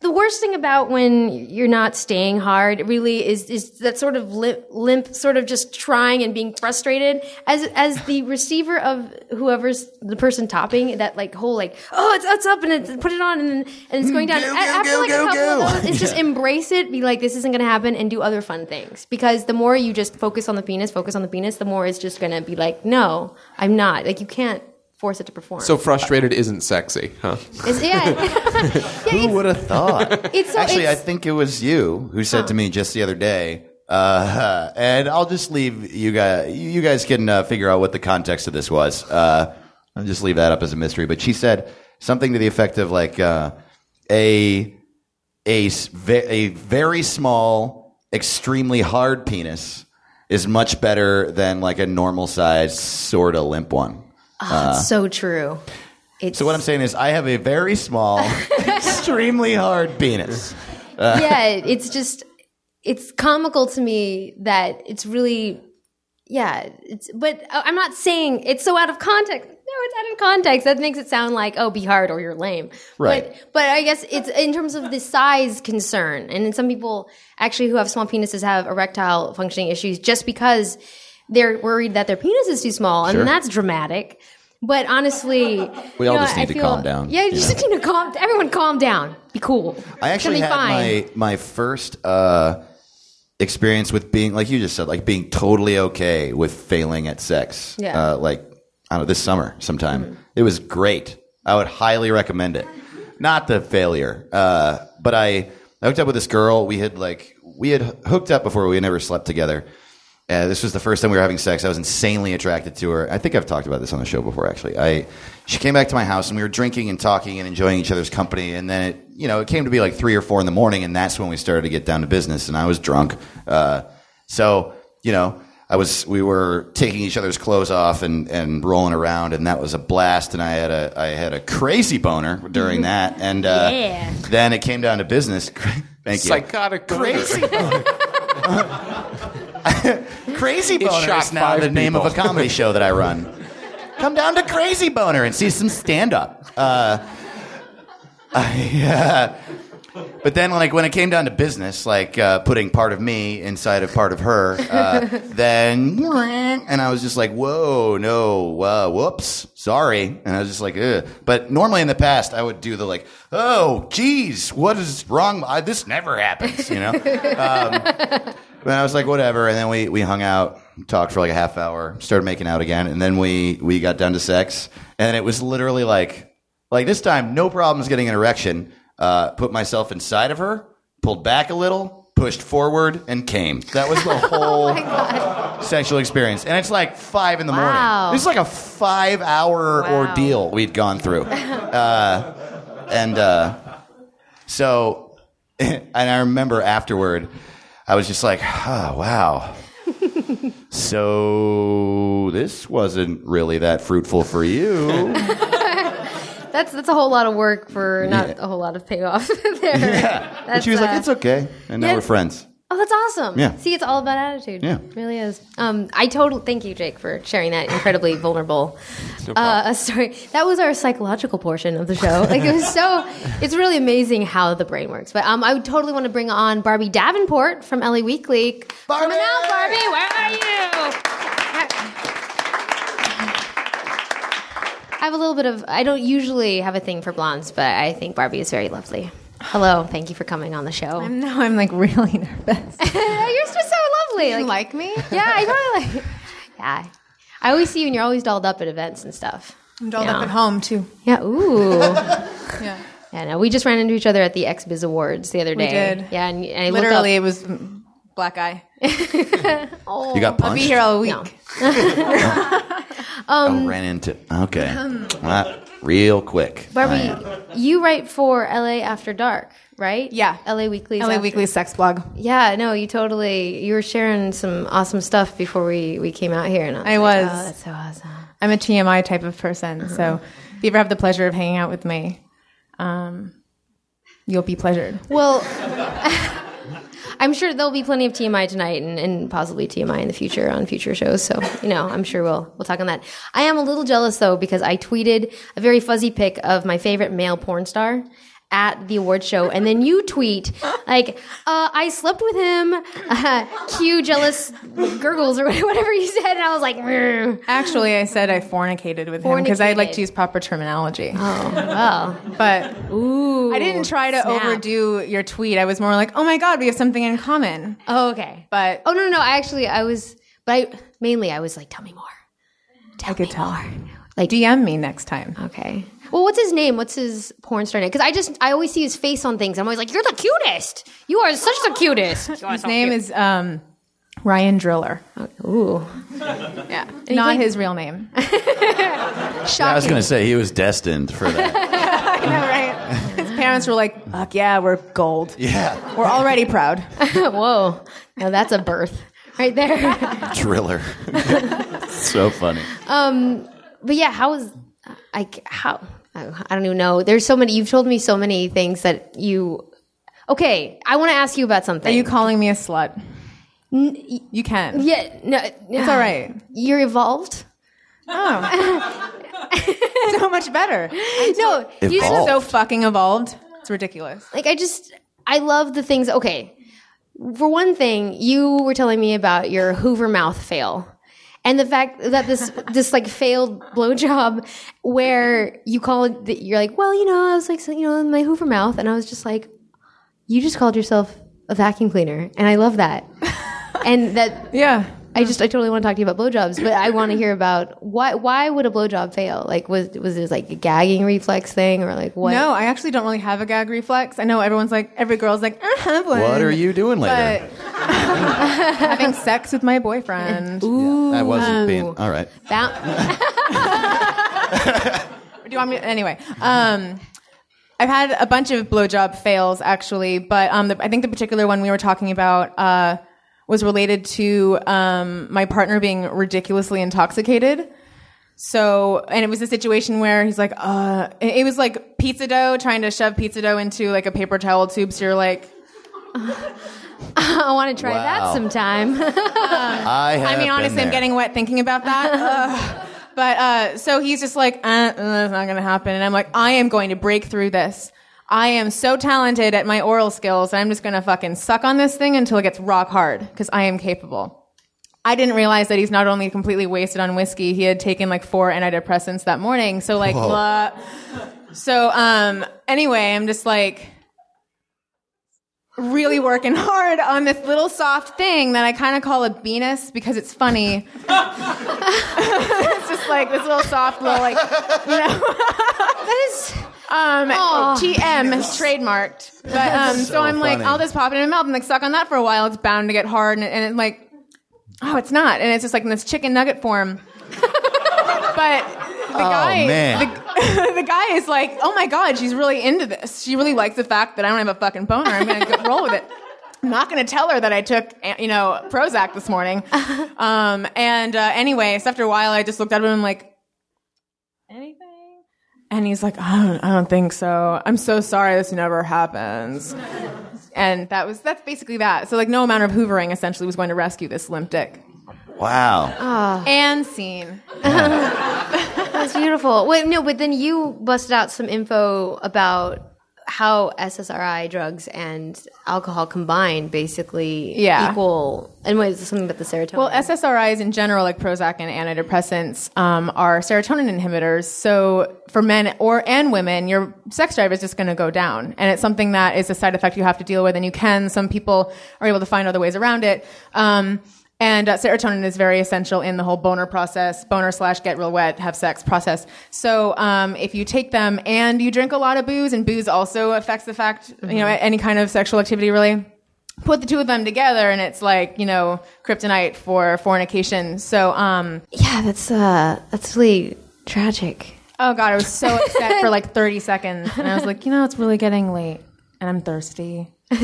The worst thing about when you're not staying hard really is is that sort of limp, limp, sort of just trying and being frustrated as as the receiver of whoever's the person topping that like whole like oh it's it's up and it's put it on and and it's mm, going down. Go, go, After like go, a couple of those, it's just *laughs* embrace it. Be like this isn't going to happen and do other fun things because the more you just focus on the penis, focus on the penis, the more it's just going to be like no, I'm not. Like you can't force it to perform. So frustrated isn't sexy, huh? *laughs* It's, yeah. yeah Who would have thought? it's so, Actually, it's, I think it was you who said to me just the other day, uh, *laughs* and I'll just leave you guys. You guys can uh, figure out what the context of this was. Uh, I'll just leave that up as a mystery. But she said something to the effect of like uh, a a s- ve- a very small, extremely hard penis is much better than like a normal size, sort of limp one. It's so true. It's, So what I'm saying is, I have a very small, *laughs* extremely hard penis. yeah, it's just it's comical to me that it's really yeah. It's but uh, I'm not saying it's so out of context. No, it's out of context. That makes it sound like oh, be hard or you're lame. Right. But, but I guess it's in terms of the size concern, and some people actually who have small penises have erectile functioning issues just because they're worried that their penis is too small, and Sure. that's dramatic. But honestly, *laughs* We all know, just need I to feel- calm down, Yeah, you you just need to calm. Everyone, calm down. Be cool. I actually had fine. my my first uh, experience with being like you just said, like being totally okay with failing at sex. Yeah. Mm-hmm. Uh, like I don't know, this summer sometime. It was great. I would highly recommend it. Not the failure, uh, but I I hooked up with this girl. We had like we had hooked up before. We had never slept together. Uh, this was the first time we were having sex. I was insanely attracted to her. I think I've talked about this on the show before. Actually, I she came back to my house and we were drinking and talking and enjoying each other's company. And then it, you know, it came to be like three or four in the morning, and that's when we started to get down to business. And I was drunk, uh, so you know, I was we were taking each other's clothes off and, and rolling around, and that was a blast. And I had a I had a crazy boner during that. And uh, Yeah. then it came down to business. *laughs* Thank you. Psychotic Crazy *laughs* boner. *laughs* *laughs* Crazy Boner is now the name of a comedy show that I run. *laughs* Come down to Crazy Boner and see some stand up. Uh, *laughs* I, uh, but then, like when it came down to business, like uh, putting part of me inside of part of her, uh, then and I was just like, "Whoa, no, uh, whoops, sorry," and I was just like, Ugh. "But normally in the past, I would do the like, oh, geez, what is wrong? I, this never happens," you know. Um, but I was like, whatever. And then we, we hung out, talked for like a half hour, started making out again. And then we, we got down to sex. And it was literally like, like this time, no problems getting an erection. Uh, put myself inside of her, pulled back a little, pushed forward, and came. That was the *laughs* whole sexual experience. And it's like five in the Wow. morning. This is like a five hour Wow. ordeal we'd gone through. *laughs* Uh, and uh, so, *laughs* and I remember afterward, I was just like, oh, wow. *laughs* so this wasn't really that fruitful for you. *laughs* That's that's a whole lot of work for not a whole lot of payoff *laughs* there. yeah. And That's, she was like, uh, it's okay. And now yeah. we're friends. Oh, that's awesome. Yeah. See, it's all about attitude. Yeah. It really is. Um, I totally thank you, Jake, for sharing that incredibly vulnerable uh, story. That was our psychological portion of the show. *laughs* Like it was so. It's really amazing how the brain works. But um, I would totally want to bring on Barbie Davenport from LA Weekly. Barbie! Coming out, Barbie. Where are you? I have a little bit of. I don't usually have a thing for blondes, but I think Barbie is very lovely. Hello, thank you for coming on the show. I'm, no, I'm like really *laughs* nervous. *laughs* You're just so lovely. you like me? Yeah, I really like. *laughs* Yeah, I always see you, and you're always dolled up at events and stuff. I'm dolled Yeah. up at home too. Yeah. Ooh. Yeah. yeah. No, we just ran into each other at the XBiz Awards the other day. did. Yeah, and, and I Literally, Looked it was mm, black eye. up, You got punched? I'll be here all week. No. oh, ran into. Okay. Uh, real quick. Barbie, you write for LA After Dark, right? Yeah. LA Weekly. LA Weekly sex blog. Yeah. No, you totally. You were sharing some awesome stuff before we we came out here, and I was. I like, was. oh, that's so awesome. I'm a TMI type of person, so if you ever have the pleasure of hanging out with me, um, you'll be pleasured. Well, *laughs* I'm sure there'll be plenty of TMI tonight and, and possibly TMI in the future on future shows. So, you know, I'm sure we'll we'll talk on that. I am a little jealous though because I tweeted a very fuzzy pic of my favorite male porn star at the award show, and then you tweet like, uh, "I slept with him." *laughs* Uh, cue jealous gurgles or *laughs* whatever you said, and I was like, "Meh." Actually, I said I fornicated with him because I'd like to use proper terminology. "Oh, well, But ooh." I didn't try to snap. overdo your tweet. I was more like, "Oh my god, we have something in common." Oh, okay. But Oh no, no, no. I actually, I was, but I mainly, I was like, "Tell me more." I could tell. Like, DM me next time. Okay. Well, what's his name? What's his porn star name? Because I just I always see his face on things. I'm always like, "You're the cutest. You are such the cutest." *laughs* His name is um, Ryan Driller. Ooh. Yeah, not his real name. *laughs* I was going to say he was destined for that. *laughs* I know, right? His parents were like, "Fuck yeah, we're gold. yeah. We're already proud." Whoa. Now that's a birth right there. Driller. so funny. but yeah, how was I? How I I don't even know. There's so many. You've told me so many things that you. Okay, I want to ask you about something. Are you calling me a slut? You can. Yeah. No. It's all right. You're evolved. Oh, *laughs* so much better. *laughs* No. You Evolved. So fucking evolved. It's ridiculous. like I just I love the things. Okay, for one thing, you were telling me about your Hoover mouth fail, and the fact that this this like failed blowjob where you call it. that You're like, well, you know, I was like, you know, my Hoover mouth, and I was just like, you just called yourself a vacuum cleaner, and I love that, *laughs* and that. Yeah. I just I totally want to talk to you about blowjobs, but I want to hear about why why would a blowjob fail? Like was was it like a gagging reflex thing or like what? No, I actually don't really have a gag reflex. I know everyone's like, every girl's like, I have one. What are you doing later? But having sex with my boyfriend. *laughs* Ooh, I wasn't being. All right. Bou- *laughs* Do you want me? Anyway, um, I've had a bunch of blowjob fails actually, but um, the, I think the particular one we were talking about uh, was related to um, my partner being ridiculously intoxicated. So, and it was a situation where he's like, uh, it it was like pizza dough, trying to shove pizza dough into like a paper towel tube. So you're like, I want to try Wow. that sometime. *laughs* I have I mean, been honestly, I'm getting wet thinking about that. *laughs* Ugh. But uh, so he's just like, uh, uh, that's not going to happen. And I'm like, I am going to break through this. I am so talented at my oral skills, and I'm just gonna fucking suck on this thing until it gets rock hard because I am capable. I didn't realize that he's not only completely wasted on whiskey, he had taken like four antidepressants that morning. So like, blah. so um, anyway, I'm just like really working hard on this little soft thing that I kind of call a Venus because it's funny. *laughs* it's just like this little soft little like, you know. *laughs* That is. Um, TM is trademarked. *laughs* But um, so, So I'm like. I'll just pop it in my mouth and like suck on that for a while. It's bound to get hard, and, and it like, oh, it's not, and it's just like in this chicken nugget form. but the guy, man. The, *laughs* the guy is like, oh my god, she's really into this. She really likes the fact that I don't have a fucking boner. I'm gonna go roll with it. I'm not going to tell her that I took, you know, Prozac this morning. *laughs* Um, and uh, anyway, so after a while, I just looked at him and I'm like, anything? And he's like, I don't, I don't think so. I'm so sorry this never happens. And that was, that's basically that. So like no amount of hoovering essentially was going to rescue this limp dick. Wow. And scene. *laughs* That's beautiful. Wait, no, but then you busted out some info about how SSRI drugs and alcohol combined basically Yeah. equal. And what is something about the serotonin? Well, SSRIs in general, like Prozac and antidepressants, um, are serotonin inhibitors. So for men or and women, your sex drive is just going to go down, and it's something that is a side effect you have to deal with. And you can. Some people are able to find other ways around it. Um, and uh, serotonin is very essential in the whole boner process, boner slash get real wet, have sex process. So um, if you take them and you drink a lot of booze, and booze also affects the fact, you know, any kind of sexual activity really put the two of them together and it's like you know kryptonite for fornication so um yeah, that's uh, that's really tragic. oh god i was so upset for like 30 seconds and i was like *laughs* you know it's really getting late and i'm thirsty *laughs* so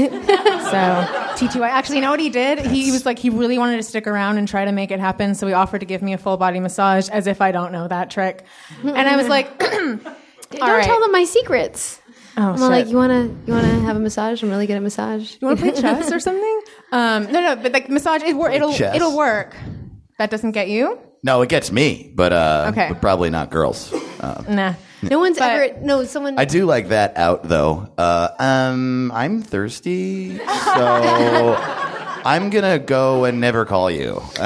t2i actually you know what he did he was like he really wanted to stick around and try to make it happen so he offered to give me a full body massage as if i don't know that trick and i was like *clears throat* Don't right. tell them my secrets. oh I'm shit. like, you wanna you wanna have a massage? I'm really good at massage. you want to play *laughs* chess or something um no no but like massage it, wor- it'll chess. it'll work that doesn't get you No, it gets me, but uh, Okay. but probably not girls. Uh, nah No one's But- ever no someone. I do like that out though. Uh, um, I'm thirsty, so *laughs* I'm gonna go and never call you. *laughs*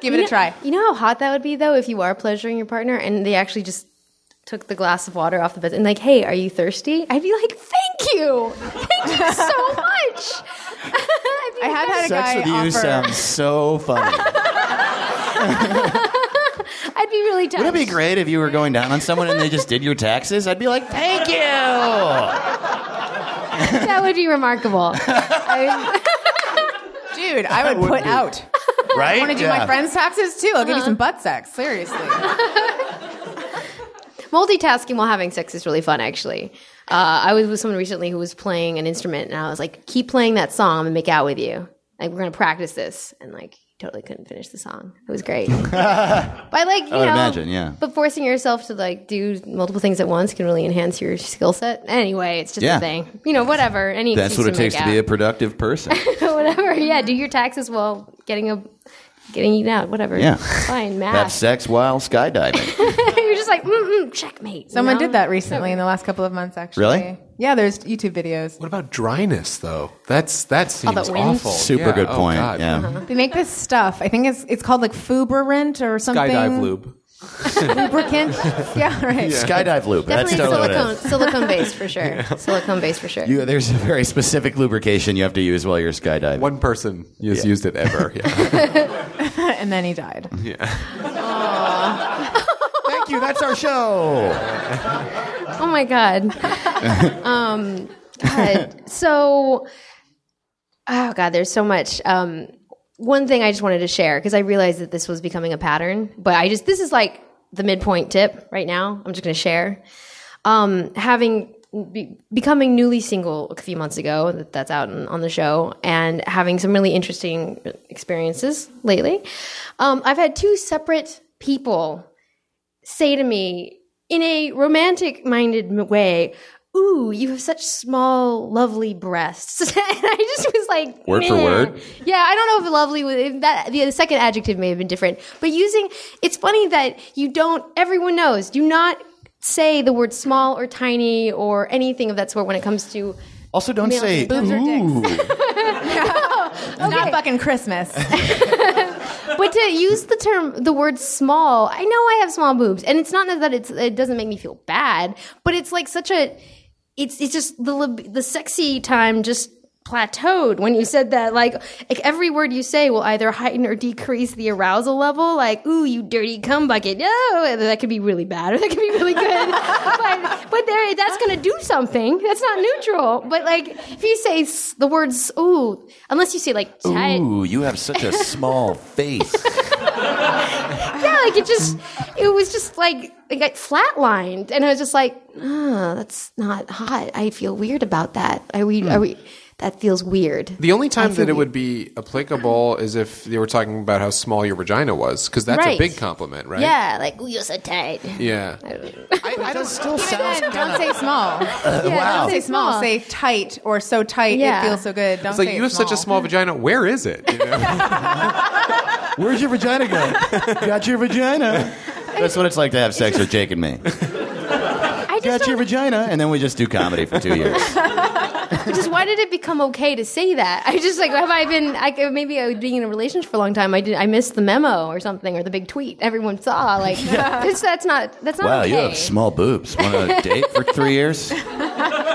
give it a try You know how hot that would be though if you are pleasuring your partner and they actually just took the glass of water off the bed and like, hey, are you thirsty? I'd be like, thank you, thank you so *laughs* much. I'd be I have had a Sex guy with you offer. sounds so funny. I'd be really touched. Wouldn't it be great if you were going down on someone and they just did your taxes? I'd be like, thank you. *laughs* That would be remarkable. I- *laughs* Dude, I would, would put be. out. Right? I want to do my friends' taxes too. I'll give you some butt sex. Seriously. *laughs* multitasking while having sex is really fun, actually. Uh, I was with someone recently who was playing an instrument, and I was like, "Keep playing that song. I'm gonna make out with you. Like, we're gonna practice this." And like, he totally couldn't finish the song. It was great. *laughs* but like, you I would know, imagine, yeah. But forcing yourself to like do multiple things at once can really enhance your skill set. Anyway, it's just Yeah. a thing. You know, whatever. Any That's what it takes make to be a productive person. *laughs* whatever. Yeah, do your taxes while getting a getting eaten out. Whatever. Yeah. fine. math. Have sex while *laughs* skydiving. You're just like, mm-mm, checkmate. you Someone know? did that recently in the last couple of months, actually. Really? Yeah, there's YouTube videos. What about dryness though? That's that oh, seems that wind? awful. Super Yeah, good oh, point. God. yeah. Uh-huh. They make this stuff. I think it's it's called like Fuberant or something. *laughs* Skydive lube. Lubricant. yeah, right. Skydive loop. That's Definitely totally silicone, is. silicone based for sure. Yeah. Silicone based for sure. You, there's a very specific lubrication you have to use while you're skydiving. One person has used it ever. Yeah. *laughs* And then he died. Thank you. That's our show. Oh my god. um, God. So, oh god, there's so much. Um, one thing I just wanted to share because I realized that this was becoming a pattern, but I just this is like the midpoint tip right now. I'm just going to share. Um, having be, becoming newly single a few months ago, that, that's out on, on the show, and having some really interesting experiences lately. Um, I've had two separate people say to me in a romantic minded way, Ooh, you have such small, lovely breasts. *laughs* and I just was like, Word for word? Yeah, I don't know if lovely was if that the second adjective may have been different, but using it's funny that you don't. Everyone knows do not say the word small or tiny or anything of that sort when it comes to Also, don't Male say boobs or dicks? *laughs* ooh. It's not fucking Christmas. *laughs* but to use the term the word small i know i have small boobs and it's not that it's it doesn't make me feel bad but it's like such a it's it's just the the sexy time just plateaued when you said that like like every word you say will either heighten or decrease the arousal level like ooh you dirty cum bucket no that could be really bad or that could be really good *laughs* but but there that's gonna do something that's not neutral but like if you say s- the words ooh unless you say like tight Ooh, you have such a small *laughs* face. yeah, like it just, it was just like it got flatlined, and I was just like, oh, that's not hot. I feel weird about that. Are we? Are we? That feels weird. The only time that it weird. would be applicable is if they were talking about how small your vagina was, because that's a big compliment, right? Yeah, like ooh, you're so tight. Yeah. I, I don't still Even sounds then, don't say small. *laughs* yeah, wow. Don't say small. Say tight or so tight Yeah. it feels so good. Don't It's like say you have it's such a small vagina. Where is it? You know? *laughs* Where's your vagina go? Got your vagina. *laughs* That's what it's like to have sex with Jake and me. I just, Got your vagina, and then we just do comedy for two years. *laughs* just why did it become okay to say that? I just like have I been? I, maybe I was being in a relationship for a long time. I did. I missed the memo or something or the big tweet everyone saw. Like *laughs* it's, that's not that's not Wow, okay. you have small boobs. Want to date for three years?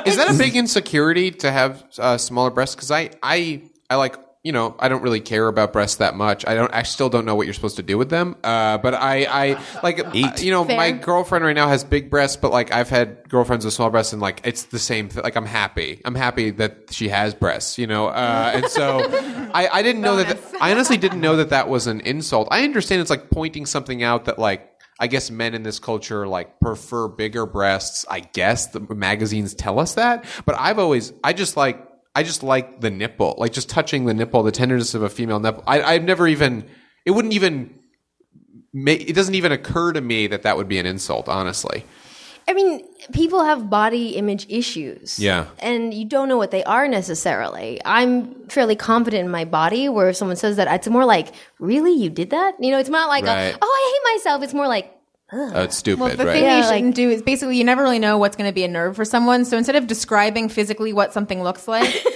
Is that a big insecurity to have uh, smaller breasts? Because I, I, I like, you know, I don't really care about breasts that much. I don't. I still don't know what you're supposed to do with them. Uh, but I, I like, *laughs* Eat. you know, Fair. my girlfriend right now has big breasts, but like I've had girlfriends with small breasts, and like it's the same. Th- like I'm happy. I'm happy that she has breasts. You know, uh, and so *laughs* I, I didn't know that. I honestly didn't know that that was an insult. I understand it's like pointing something out that like. I guess men in this culture like prefer bigger breasts. I guess the magazines tell us that, but I've always I just like I just like the nipple, like just touching the nipple, the tenderness of a female nipple. I, I've never even it wouldn't even make it doesn't even occur to me that that would be an insult. Honestly, I mean, people have body image issues. Yeah. And you don't know what they are necessarily. I'm fairly confident in my body where if someone says that, it's more like, really? You did that? You know, it's not like, a, oh, I hate myself. It's more like, oh, it's stupid, Well, the right? thing Yeah, you shouldn't do is basically you never really know what's going to be a nerve for someone. So instead of describing physically what something looks like, *laughs*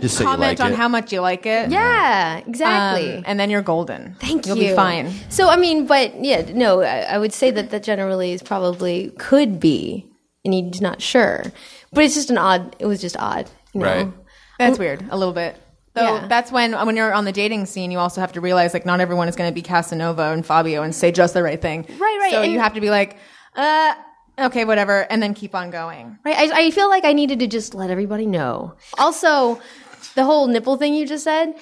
Just so comment like on it. how much you like it. yeah, Um, exactly. and then you're golden. Thank You'll you. be fine. So, I mean, but yeah, no, I, I would say that that generally is probably could be, and you're not sure. But it's just an odd, it was just odd. You know? Right. That's weird, a little bit. Though Yeah. that's when when you're on the dating scene, you also have to realize like not everyone is going to be Casanova and Fabio and say just the right thing. Right, right, So and- you have to be like, uh, okay, whatever, and then keep on going. Right. I, I feel like I needed to just let everybody know. Also, the whole nipple thing you just said,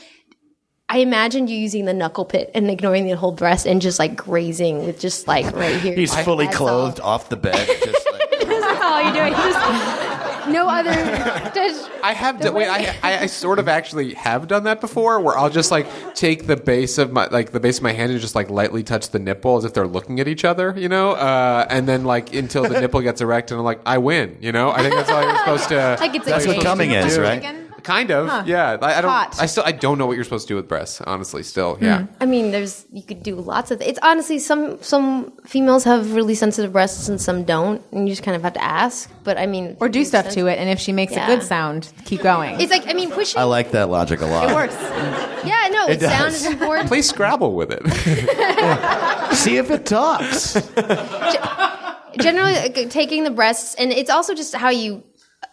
I imagined you using the knuckle pit and ignoring the whole breast and just like grazing with just like right here. He's fully clothed all. off the bed. Just like, That's all you're doing. Just no other. *laughs* Just, I have done, wait. I, I I sort of actually have done that before, where I'll just like take the base of my like the base of my hand and just like lightly touch the nipple as if they're looking at each other, you know, uh, and then like until the *laughs* nipple gets erect, and I'm like, I win, you know. I think that's all you're supposed to. Like it's a that's what game. coming is, right? Again? Kind of, yeah. I, I don't. Hot. I still. I don't know what you're supposed to do with breasts. Honestly, still, yeah. Hmm. I mean, there's you could do lots of. It's honestly some some females have really sensitive breasts and some don't, and you just kind of have to ask. But I mean, Or do stuff to it, and if she makes Yeah. a good sound, keep going. It's like I mean, pushing. I like that logic a lot. it works. yeah, no, It sound does. is important. Play Scrabble with it. *laughs* See if it talks. generally like, taking the breasts and it's also just how you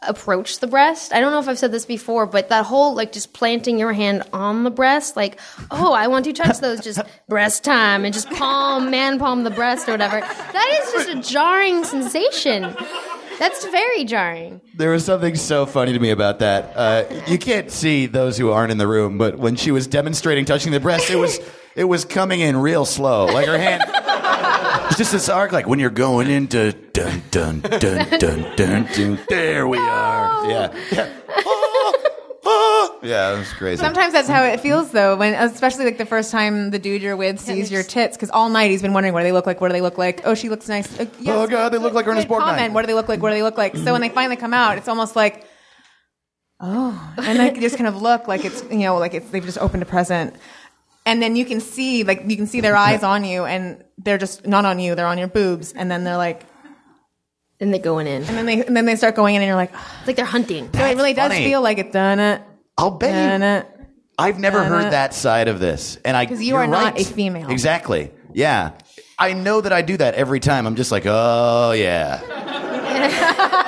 approach the breast i don't know if i've said this before but that whole like just planting your hand on the breast like oh i want to touch those just *laughs* breast time and just palm man palm the breast or whatever that is just a jarring sensation that's very jarring There was something so funny to me about that. Uh, you can't see those who aren't in the room, but when she was demonstrating touching the breast, it was it was coming in real slow. Like her hand, it's just this arc. Like when you're going into dun dun dun dun dun dun. There we are. Yeah. Yeah. Oh, *laughs* oh. Yeah, it was crazy. Sometimes that's how it feels though, when especially like the first time the dude you're with sees your tits, because all night he's been wondering what do they look like, what do they look like. Oh, she looks nice. Uh, yes. Oh, God, they look like Ernest Borgnine. Comment. What do they look like? What do they look like? So when they finally come out, it's almost like, oh, and they just kind of look like it's you know like it's they've just opened a present, and then you can see like you can see their eyes on you, and they're just not on you, they're on your boobs, and then they're like. and they're going in. And then they and then they start going in, and you're like, "Ugh." It's like they're hunting. so it really does funny. feel like it's done it, I'll bet done you. it. I've never heard dun. that side of this, and I 'Cause you you're are not right. a female. Exactly. Yeah. I know that I do that every time. I'm just like, oh yeah. *laughs*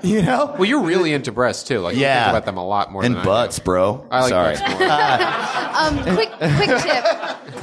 *laughs* you know? Well, you're really into breasts too. Like you think about them a lot more and than butts, I do. bro. I like Sorry. butts more. *laughs* Um, quick, quick tip.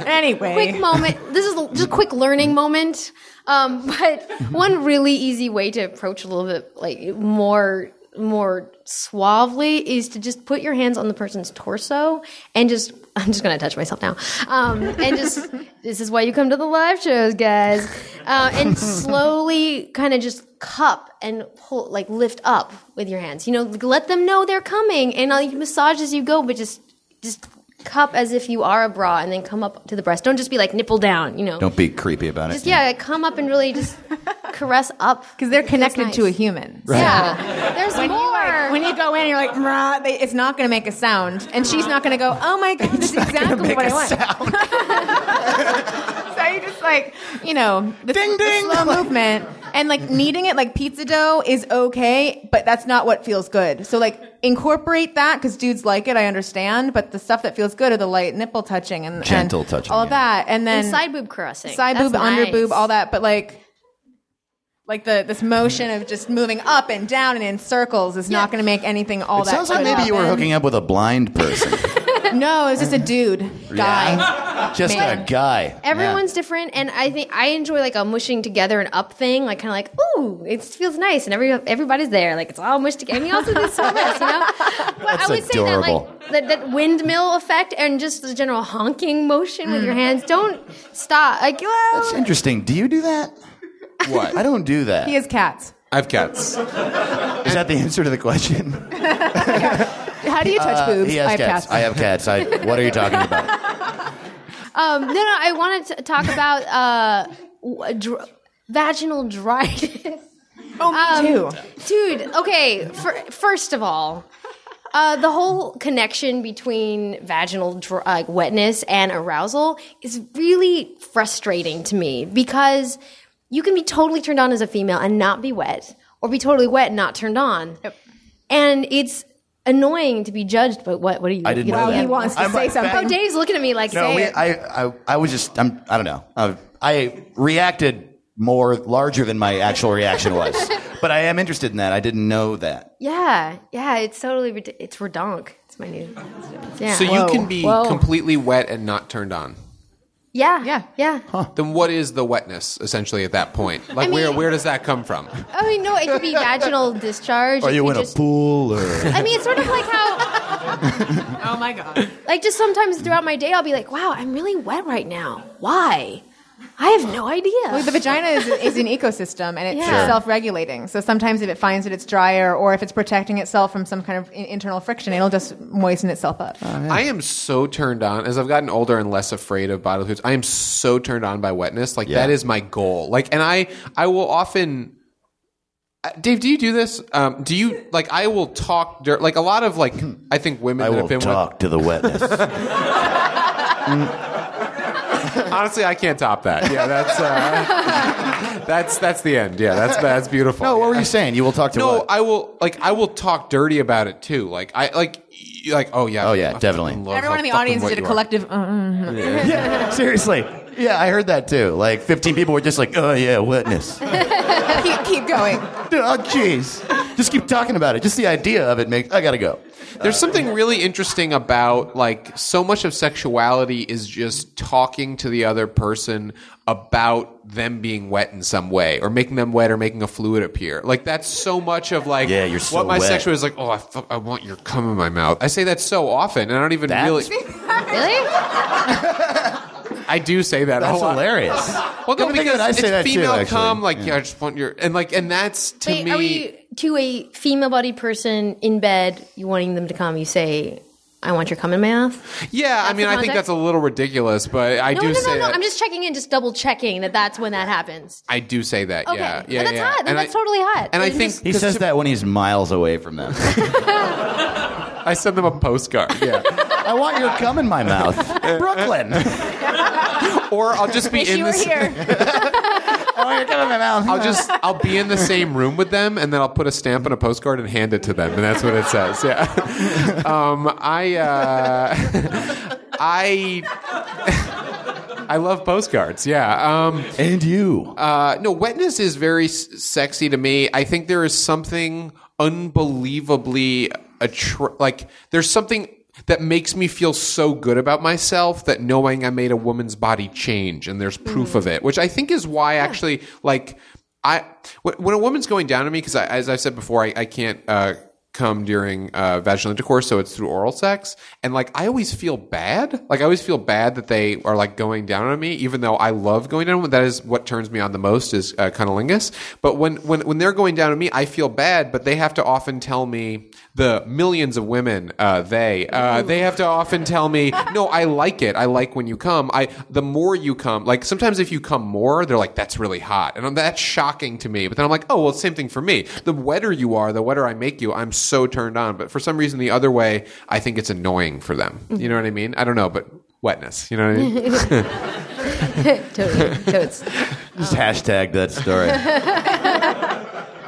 *laughs* Anyway, quick moment. This is just a quick learning moment. Um, but one really easy way to approach a little bit like more more suavely is to just put your hands on the person's torso and just *laughs* I'm just gonna touch myself now. Um, and just this is why you come to the live shows, guys. Uh, and slowly kind of just cup and pull like lift up with your hands. You know, let them know they're coming and you massage as you go, but just just cup as if you are a bra and then come up to the breast. Don't just be like nipple down, you know. Don't be creepy about it. just yeah, come up and really just *laughs* caress up because they're connected nice. to a human. Yeah, *laughs* there's When more. you, like, when you go in, you're like, "Mrah," they, it's not going to make a sound, and she's not going to go, "Oh my god, this is exactly what I want." *laughs* so you just like, you know, the, Ding, the ding. slow movement, and like kneading it like pizza dough is okay, but that's not what feels good. So like incorporate that because dudes like it, I understand, but the stuff that feels good are the light nipple touching and Gentle and touching, all of yeah. that, and then and side boob caressing, side That's boob, under boob, all that, but like. Like the this motion of just moving up and down and in circles is not going to make anything all It that. sounds like maybe you were hooking up with a blind person. *laughs* *laughs* No, it was just a dude, guy. Yeah? Just Man. a guy. Everyone's different, and I think I enjoy like a mushing together and up thing, like kind of like ooh, it feels nice, and every everybody's there, like it's all mushed together. And you also do service, you know. *laughs* But I That's would say that like that, that windmill effect and just the general honking motion with your hands. Don't stop. Like well, Mm. That's interesting. Do you do that? *laughs* What? I don't do that. He has cats. I have cats. Is that the answer to the question? *laughs* How do you touch boobs? Uh, he has I have cats. cats. I have cats. I, what are you talking about? *laughs* Um, no, no. I wanted to talk about uh, w- dr- vaginal dryness. *laughs* oh, me Um, too. dude. Okay, fir- first of all, uh, the whole connection between vaginal dr- uh, wetness and arousal is really frustrating to me because you can be totally turned on as a female and not be wet, or be totally wet and not turned on, and it's annoying to be judged. But what? What are you? I didn't you know know, that. He wants to I'm say like, something. Oh, Dave's looking at me like, No, say we, it. I, I, I was just, I'm, I don't know. Uh, I reacted more larger than my actual reaction was, *laughs* but I am interested in that. I didn't know that. yeah, yeah. It's totally rid- it's redonk. It's my new. Yeah. So you can be Whoa. completely wet and not turned on. Yeah, Yeah. yeah. Then what is the wetness essentially at that point? Like I where mean- where does that come from? I mean, no, it could be vaginal discharge. Are you could in just- a pool or? I mean, it's sort of like how, *laughs* Oh my god. like, just sometimes throughout my day, I'll be like, "Wow, I'm really wet right now. Why? I have no idea." The vagina is, is an ecosystem and it's *laughs* Yeah. Self-regulating. So sometimes if it finds that it's drier or if it's protecting itself from some kind of internal friction, it'll just moisten itself up. I am so turned on as I've gotten older and less afraid of bodily fluids. I am so turned on by wetness. Like Yeah. that is my goal. Like, and I I will often. Uh, Dave, do you do this? Um, do you like? I will talk dirt. Like a lot of like, I think women I that will have been talk to the wetness. *laughs* *laughs* with. Honestly, I can't top that. Yeah, that's uh, *laughs* that's that's the end. Yeah, that's that's beautiful. no, what Yeah. were you saying? You will talk to No, what? I will like I will talk dirty about it too. Like I like like oh yeah Oh, yeah, I definitely. fucking love Everyone in the audience did a collective. Uh, yeah, seriously. Yeah, I heard that too. Like 15 people were just like, "Oh yeah, wetness." *laughs* keep, keep going. oh jeez. Just keep talking about it. Just the idea of it makes. I gotta go. There's something really interesting about like so much of sexuality is just talking to the other person about them being wet in some way or making them wet or making a fluid appear. Like that's so much of like Yeah, you're so what my wet. sexual is like, "Oh, I, fu- I want your cum in my mouth." I say that so often and I don't even That's- really *laughs* really? I do say that That's a lot. hilarious. Well, no, Come to think of because it, I it's that too, female actually. cum. Like, Yeah. yeah. I just want your and like, and that's to Wait, me. are we to a female-bodied person in bed? You wanting them to come? You say, "I want your cum in my mouth." yeah, I mean, I think that's a little ridiculous, but I No, do no, say no, no. that. I'm just checking in, just double checking that that's when that happens. I do say that. Okay, Yeah, But yeah, that's yeah. hot. No, And that's I, totally hot. And I think just- He says that when he's miles away from them. *laughs* I send them a postcard. Yeah. *laughs* I want your cum in my mouth, *laughs* Brooklyn. or I'll just be Wish in you were this. here. I you're killing me, Mel. I'll just I'll be in the same room with them, and then I'll put a stamp on a postcard and hand it to them, and that's what it says. Yeah. *laughs* Um, I uh, *laughs* I *laughs* I love postcards. Yeah. Um, and you. uh, no, wetness is very s- sexy to me. I think there is something unbelievably attra- like there's something that makes me feel so good about myself that knowing I made a woman's body change and there's proof of it, which I think is why actually like I when, when a woman's going down to me because as I said before, I, I can't. Uh, come during uh, vaginal intercourse, so it's through oral sex. And like, I always feel bad. Like, I always feel bad that they are like going down on me, even though I love going down. That is what turns me on the most is uh, cunnilingus. But when, when, when they're going down on me, I feel bad, but they have to often tell me the millions of women, uh, they, uh, they have to often tell me, no, I like it. I like when you come. I, the more you come, like sometimes if you come more, they're like, that's really hot. And I'm, that's shocking to me. But then I'm like, oh, well, same thing for me. The wetter you are, the wetter I make you, I'm turned on. But for some reason, the other way, I think it's annoying for them. You know what I mean? I don't know, but wetness. You know what I mean? *laughs* totally. Totes. Just hashtag that story.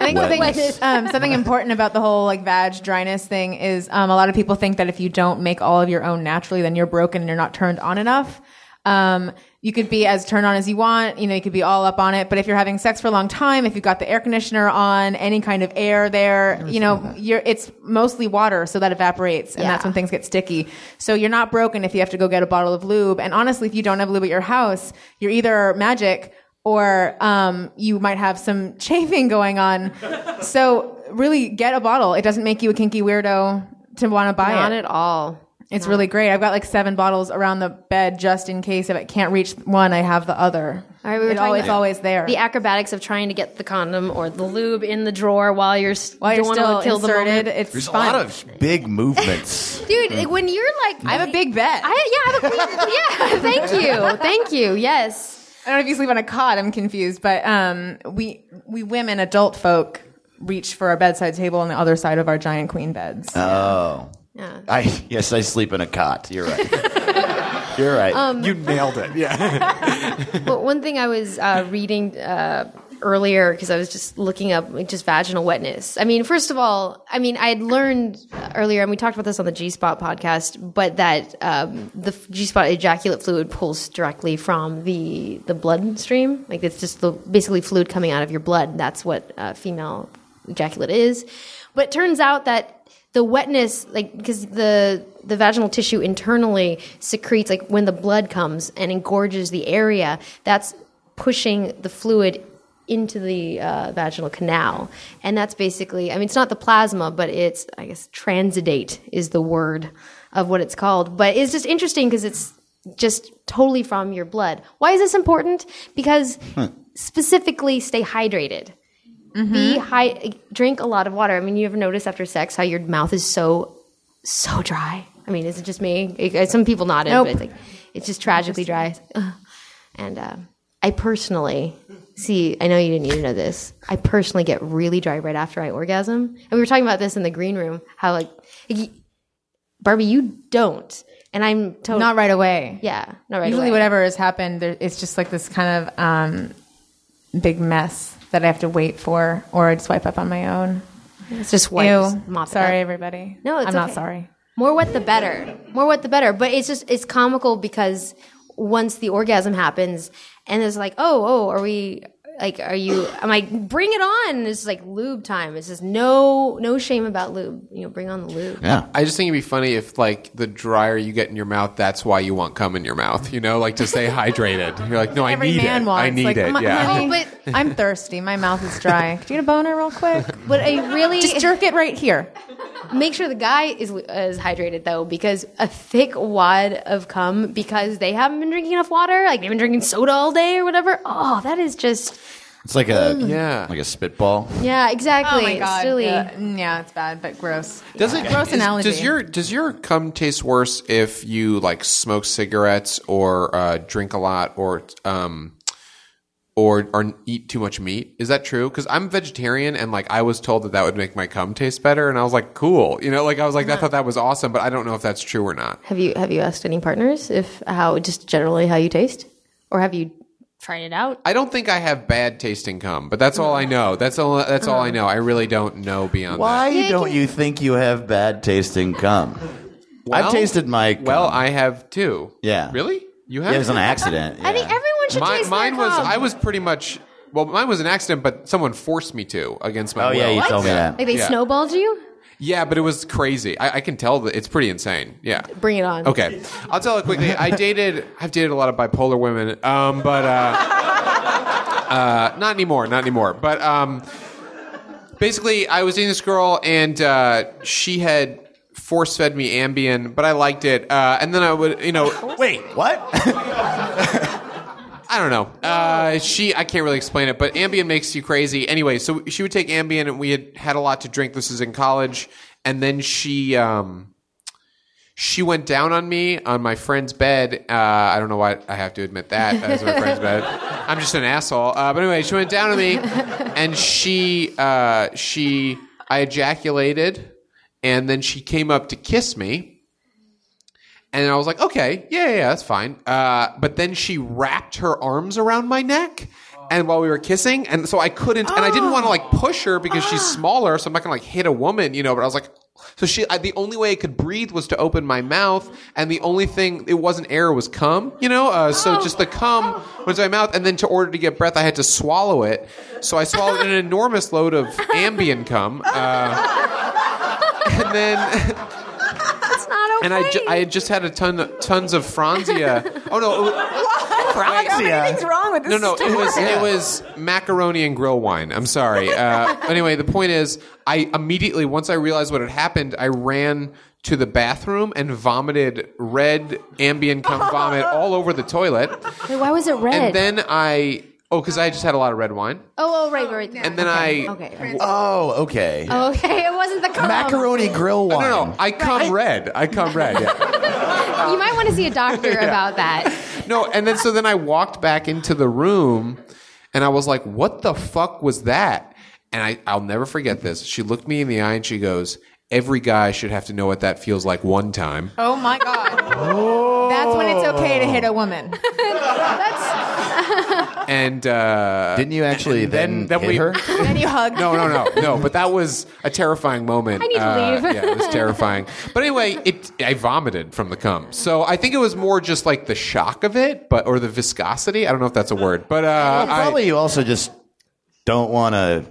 I think something, um, something important about the whole like vag dryness thing is um, a lot of people think that if you don't make all of your own naturally, then you're broken and you're not turned on enough. Um, you could be as turned on as you want. You know, you could be all up on it. But if you're having sex for a long time, if you've got the air conditioner on, any kind of air there, you know, you're, it's mostly water, so that evaporates, and that's when things get sticky. So you're not broken if you have to go get a bottle of lube. And honestly, if you don't have lube at your house, you're either magic or um, you might have some *laughs* chafing going on. so really, get a bottle. It doesn't make you a kinky weirdo to want to buy Not it. at all. It's really great. I've got like seven bottles around the bed just in case if I can't reach one, I have the other. All right, we were it talking al- it's always there. The acrobatics of trying to get the condom or the lube in the drawer while you're s- While you're don't still wanna kill the inserted, moment. it's There's a lot of big movements. Dude, like, when you're like, I have a big bed. I, yeah, I have a queen. yeah, *laughs* thank you, thank you. Yes, I don't know if you sleep on a cot. I'm confused, but um, we we women, adult folk, reach for our bedside table on the other side of our giant queen beds. Oh. Yeah. I yes, I sleep in a cot. You're right. *laughs* You're right. you nailed it. Yeah. *laughs* But one thing I was uh, reading uh, earlier because I was just looking up like, just vaginal wetness. I mean, first of all, I mean, I had learned earlier, and we talked about this on the G Spot podcast, but that um, the G Spot ejaculate fluid pulls directly from the the blood stream. Like it's just the basically fluid coming out of your blood. That's what uh, female ejaculate is. But it turns out that the wetness, like because the the vaginal tissue internally secretes, like when the blood comes and engorges the area, that's pushing the fluid into the uh, vaginal canal, and that's basically, I mean, it's not the plasma, but it's, I guess, transudate is the word of what it's called. But it's just interesting because it's just totally from your blood. Why is this important? Because specifically, stay hydrated be high drink a lot of water. I mean you ever notice after sex how your mouth is so so dry. I mean is it just me? It- some people nodded Nope. but it's like it's just tragically dry. And uh, i personally see i know you didn't need to know this. I personally get really dry right after i orgasm. And we were talking about this in the green room how like barbie you don't. And i'm totally Not right away. yeah not right Usually, away. whatever has happened, there, it's just like this kind of um, big mess that I have to wait for, or I'd swipe up on my own. it's just white Ew. Just mop it sorry, up. everybody. No, it's I'm not sorry. More wet the better. More wet the better. But it's just it's comical because once the orgasm happens and it's like, oh, oh, are we like are you I'm like, bring it on. It's like lube time. It's just no no shame about lube. You know, bring on the lube. yeah. I just think it'd be funny if, like, the drier you get in your mouth, that's why you want cum in your mouth. You know, like to stay *laughs* hydrated. You're like, no, I Every need man it. wants. I need like, it. "My- yeah. honey, Oh, but- I'm thirsty. My mouth is dry. *laughs* Could you get a boner real quick? But I really Just jerk it right here. make sure the guy is is hydrated though, because a thick wad of cum because they haven't been drinking enough water, like they've been drinking soda all day or whatever. Oh, that is just It's like a Yeah. like a spitball. yeah, exactly. Oh my god. Silly. Yeah, mm, yeah, it's bad, but gross. Does it Gross is- analogy. Does your does your cum taste worse if you like smoke cigarettes or uh, drink a lot or um or or eat too much meat? Is that true? Because I'm vegetarian and like I was told that that would make my cum taste better, and I was like, cool. You know, like I was like, I thought that was awesome, but I don't know if that's true or not. Have you have you asked any partners if how just generally how you taste, or have you tried it out. I don't think I have bad tasting cum, but that's all I mm. know. That's all. That's all I uh-huh. know. I really don't know beyond Why Yeah, don't you think you have bad tasting cum? Well- I've tasted my cum. Well, I have too. Yeah. Really? You Yeah, have? it was an accident. I think yeah. everyone should mine, taste mine their was. cum. I was pretty much. Well, mine was an accident, but someone forced me to against my Oh will. yeah, you told me that. Like they Yeah. snowballed you? Yeah, but it was crazy. I, I can tell that it's pretty insane. Yeah. Bring it on. Okay, I'll tell it quickly. I dated. I've dated a lot of bipolar women, um, but uh, *laughs* uh, not anymore. Not anymore. But um, basically, I was dating this girl, and uh, she had force fed me Ambien, but I liked it. Uh, and then I would, you know, Wait, what? *laughs* I don't know. Uh, she, I can't really explain it, but Ambien makes you crazy. Anyway, so she would take Ambien, and we had had a lot to drink. This is in college, and then she, um, she went down on me on my friend's bed. Uh, I don't know why I have to admit that *laughs* as my friend's bed. I'm just an asshole. Uh, but anyway, she went down on me, and she, uh, she, I ejaculated, and then she came up to kiss me. And I was like, okay, yeah, yeah, that's fine. Uh, but then she wrapped her arms around my neck. And while we were kissing, and so I couldn't, and I didn't want to like push her because she's smaller, so I'm not gonna like hit a woman, you know. But I was like, so she, I, the only way I could breathe was to open my mouth, and the only thing it wasn't air, was cum, you know. Uh, so just the cum went in my mouth, and then to order to get breath, I had to swallow it. So I swallowed an enormous load of Ambien cum, uh, *laughs* and then. *laughs* And I, ju- I had just had a ton, tons of Franzia. Oh no, it was, Everything's wrong with this no, no, it was it was macaroni and grill wine. I'm sorry. Uh, anyway, the point is, I immediately once I realized what had happened, I ran to the bathroom and vomited red Ambien cum vomit all over the toilet. Wait, why was it red? And then I oh, because I just had a lot of red wine, oh, oh, right, right. Oh, and then I Okay. right. oh, okay. Okay, it wasn't the cum. Macaroni grill no, wine. no, no, I come red. I come red. Yeah. *laughs* You might want to see a doctor about that. No, and then so then I walked back into the room and I was like, what the fuck was that? And I, I'll never forget this. She looked me in the eye and she goes, Every guy should have to know what that feels like one time. Oh my god. *laughs* That's when it's okay to hit a woman. *laughs* And uh, Didn't you actually then- then, then hit we- her? *laughs* then you hug. no, no, no, no. But that was a terrifying moment. I need to Uh, leave. yeah, it was *laughs* terrifying. But anyway, it I vomited from the cum. So I think it was more just like the shock of it, but or the viscosity. I don't know if that's a word, but uh, Well, I- probably you also just don't want to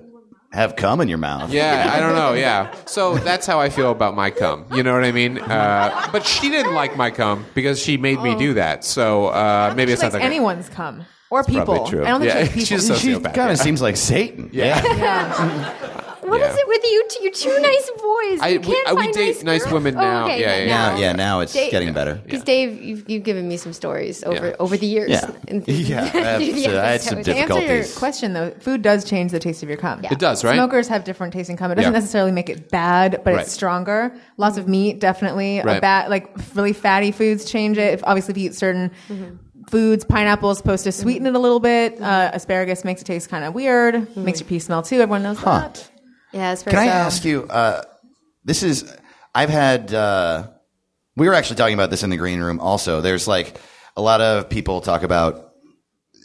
have cum in your mouth. Yeah, I don't know. Yeah, so that's how I feel about my cum. You know what I mean? Uh, but she didn't like my cum because she made me do that. So uh, maybe it's not that anyone's cum or people. probably true. I don't think Yeah, she likes *laughs* she's people. a She sociopath. kind yeah. of seems like Satan. Yeah. *laughs* What is Yeah. it with you two, you two nice boys? I- you we- can't uh, we find date nice girls? women Oh, now. okay, Yeah, yeah, Now, yeah, now it's Dave- getting better. Because Dave, you've, you've given me some stories over Yeah. over the years. Yeah. *laughs* in- Yeah, I have- through the so I had some episodes. To answer your question though, food does change the taste of your cum. It does, right? Smokers have different tasting cum. It doesn't Yeah. necessarily make it bad, but Right. it's stronger. Lots of meat, definitely. Right. A bad, like really fatty foods change it. If, obviously, if you eat certain foods, pineapple is supposed to sweeten it a little bit. Uh, asparagus makes it taste kind of weird. Makes your pee smell too. Everyone knows that. Yeah, it's Can I so- ask you? Uh, this is I've had. Uh, we were actually talking about this in the green room. Also, there's like a lot of people talk about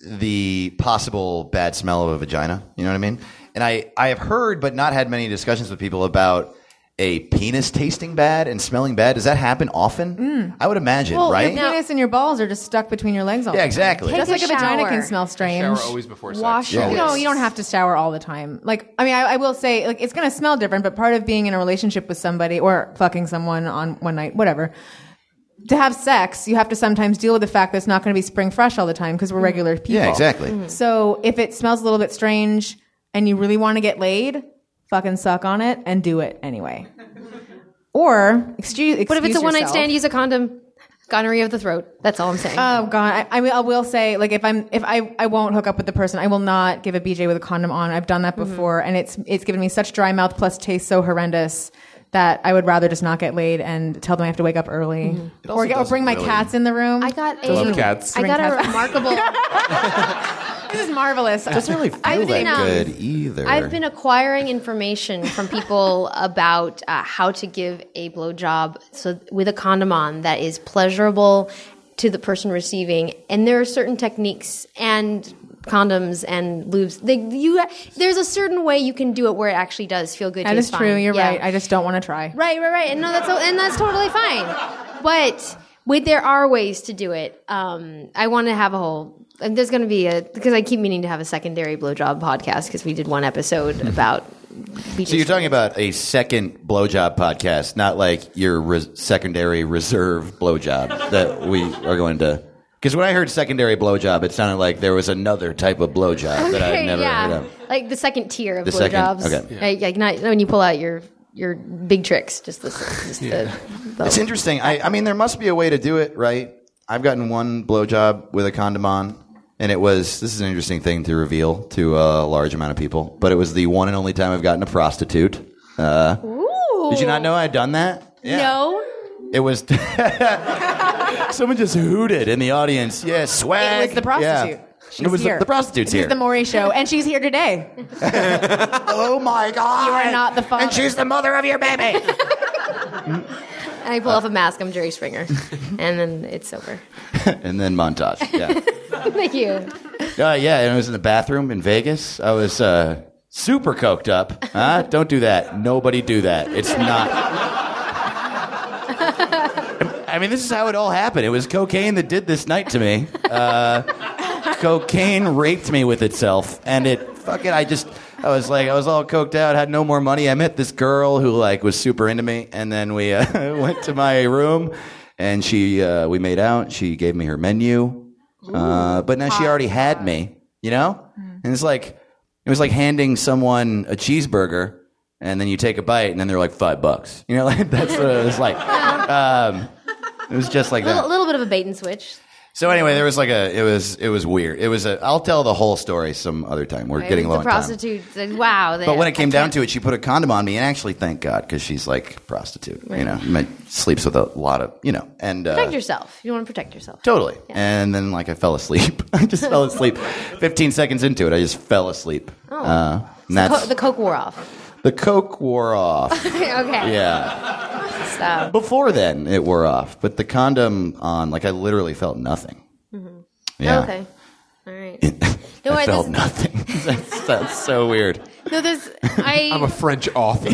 the possible bad smell of a vagina. You know what I mean? And I I have heard, but not had many discussions with people about a penis tasting bad and smelling bad. Does that happen often? I would imagine, Well, right? your penis and your balls are just stuck between your legs all yeah, exactly. Take Just a like a vagina can smell strange. Shower always before sex. Wash Yeah. your No, you don't have to shower all the time. Like, I mean, I, I will say, like, it's going to smell different, but part of being in a relationship with somebody or fucking someone on one night, whatever, to have sex, you have to sometimes deal with the fact that it's not going to be spring fresh all the time because we're regular people. yeah, exactly. Mm-hmm. So if it smells a little bit strange and you really want to get laid, fucking suck on it and do it anyway. Or excuse, excuse But if it's a one night stand, use a condom. Gonorrhea of the throat. That's all I'm saying. Oh god, I, I, will, I will say like if I'm if I I won't hook up with the person, I will not give a BJ with a condom on. I've done that mm-hmm. before, and it's it's given me such dry mouth plus taste so horrendous that I would rather just not get laid and tell them I have to wake up early mm-hmm. or, get, or bring my really- cats in the room. I got a. love cats. I got a Bring remarkable. *laughs* *laughs* this is marvelous. Doesn't really feel I've been, um, good either. I've been acquiring information from people about uh, how to give a blowjob so with a condom on that is pleasurable to the person receiving, and there are certain techniques and condoms and lubes. They, you, there's a certain way you can do it where it actually does feel good. That tastes is true. You're Yeah. right. I just don't want to try. Right, right, right. And no, that's and that's totally fine. But wait, there are ways to do it. Um, I want to have a whole. And there's going to be a because I keep meaning to have a secondary blowjob podcast because we did one episode mm-hmm. about. So you're talking about a second blowjob podcast, not like your res- secondary reserve blowjob that we are going to. Because when I heard secondary blowjob, it sounded like there was another type of blowjob that I'd never yeah, heard of. like the second tier of The second- blowjobs. okay. Like, like not when you pull out your your big tricks, just the, just the, the It's interesting. I, I mean, there must be a way to do it, right? I've gotten one blowjob with a condom on, and it was this is an interesting thing to reveal to a large amount of people, but it was the one and only time I've gotten a prostitute. Uh, did you not know I'd done that? Yeah. No. It was. *laughs* Someone just hooted in the audience. Yeah, swag. It was the prostitute. Yeah. She's it was here. The, the prostitute's This here. is the Maury show, and she's here today. *laughs* oh my god! You are not the father. And she's the mother of your baby. *laughs* And I pull off a mask. I'm Jerry Springer, *laughs* and then it's over. *laughs* and then montage. Yeah. *laughs* Thank you. Uh, yeah, and I was in the bathroom in Vegas. I was uh, super coked up. Huh? Don't do that. Nobody do that. It's not. I mean, this is how it all happened. It was cocaine that did this night to me. Uh, cocaine raped me with itself, and it fucking. I just. I was like, I was all coked out, had no more money. I met this girl who like was super into me, and then we uh, *laughs* went to my room, and she uh, we made out. She gave me her menu, uh, but now she already had me, you know. And it's like it was like handing someone a cheeseburger, and then you take a bite, and then they're like five bucks. You know, *laughs* like that's what it was like. *laughs* Um, it was just like A little, that. little bit of a bait and switch. So anyway, there was like a it was it was weird. It was a. I'll tell the whole story some other time. We're getting low the on time. prostitute said, "Wow." But when it came down to it, she put a condom on me, and actually, thank God, because she's like a prostitute. You know, ma- sleeps with a lot of you know, and uh, protect yourself. You want to protect yourself. totally. And then like I fell asleep. *laughs* I just fell asleep. Fifteen seconds into it, I just fell asleep. Oh. Uh, and that's co- the coke wore off. The coke wore off. *laughs* okay. yeah. So Before then, it wore off, but the condom on, like I literally felt nothing. Mm-hmm. okay. All right. *laughs* No, I I- felt this- nothing. *laughs* that's, that's so weird. No, there's I. I'm a French author.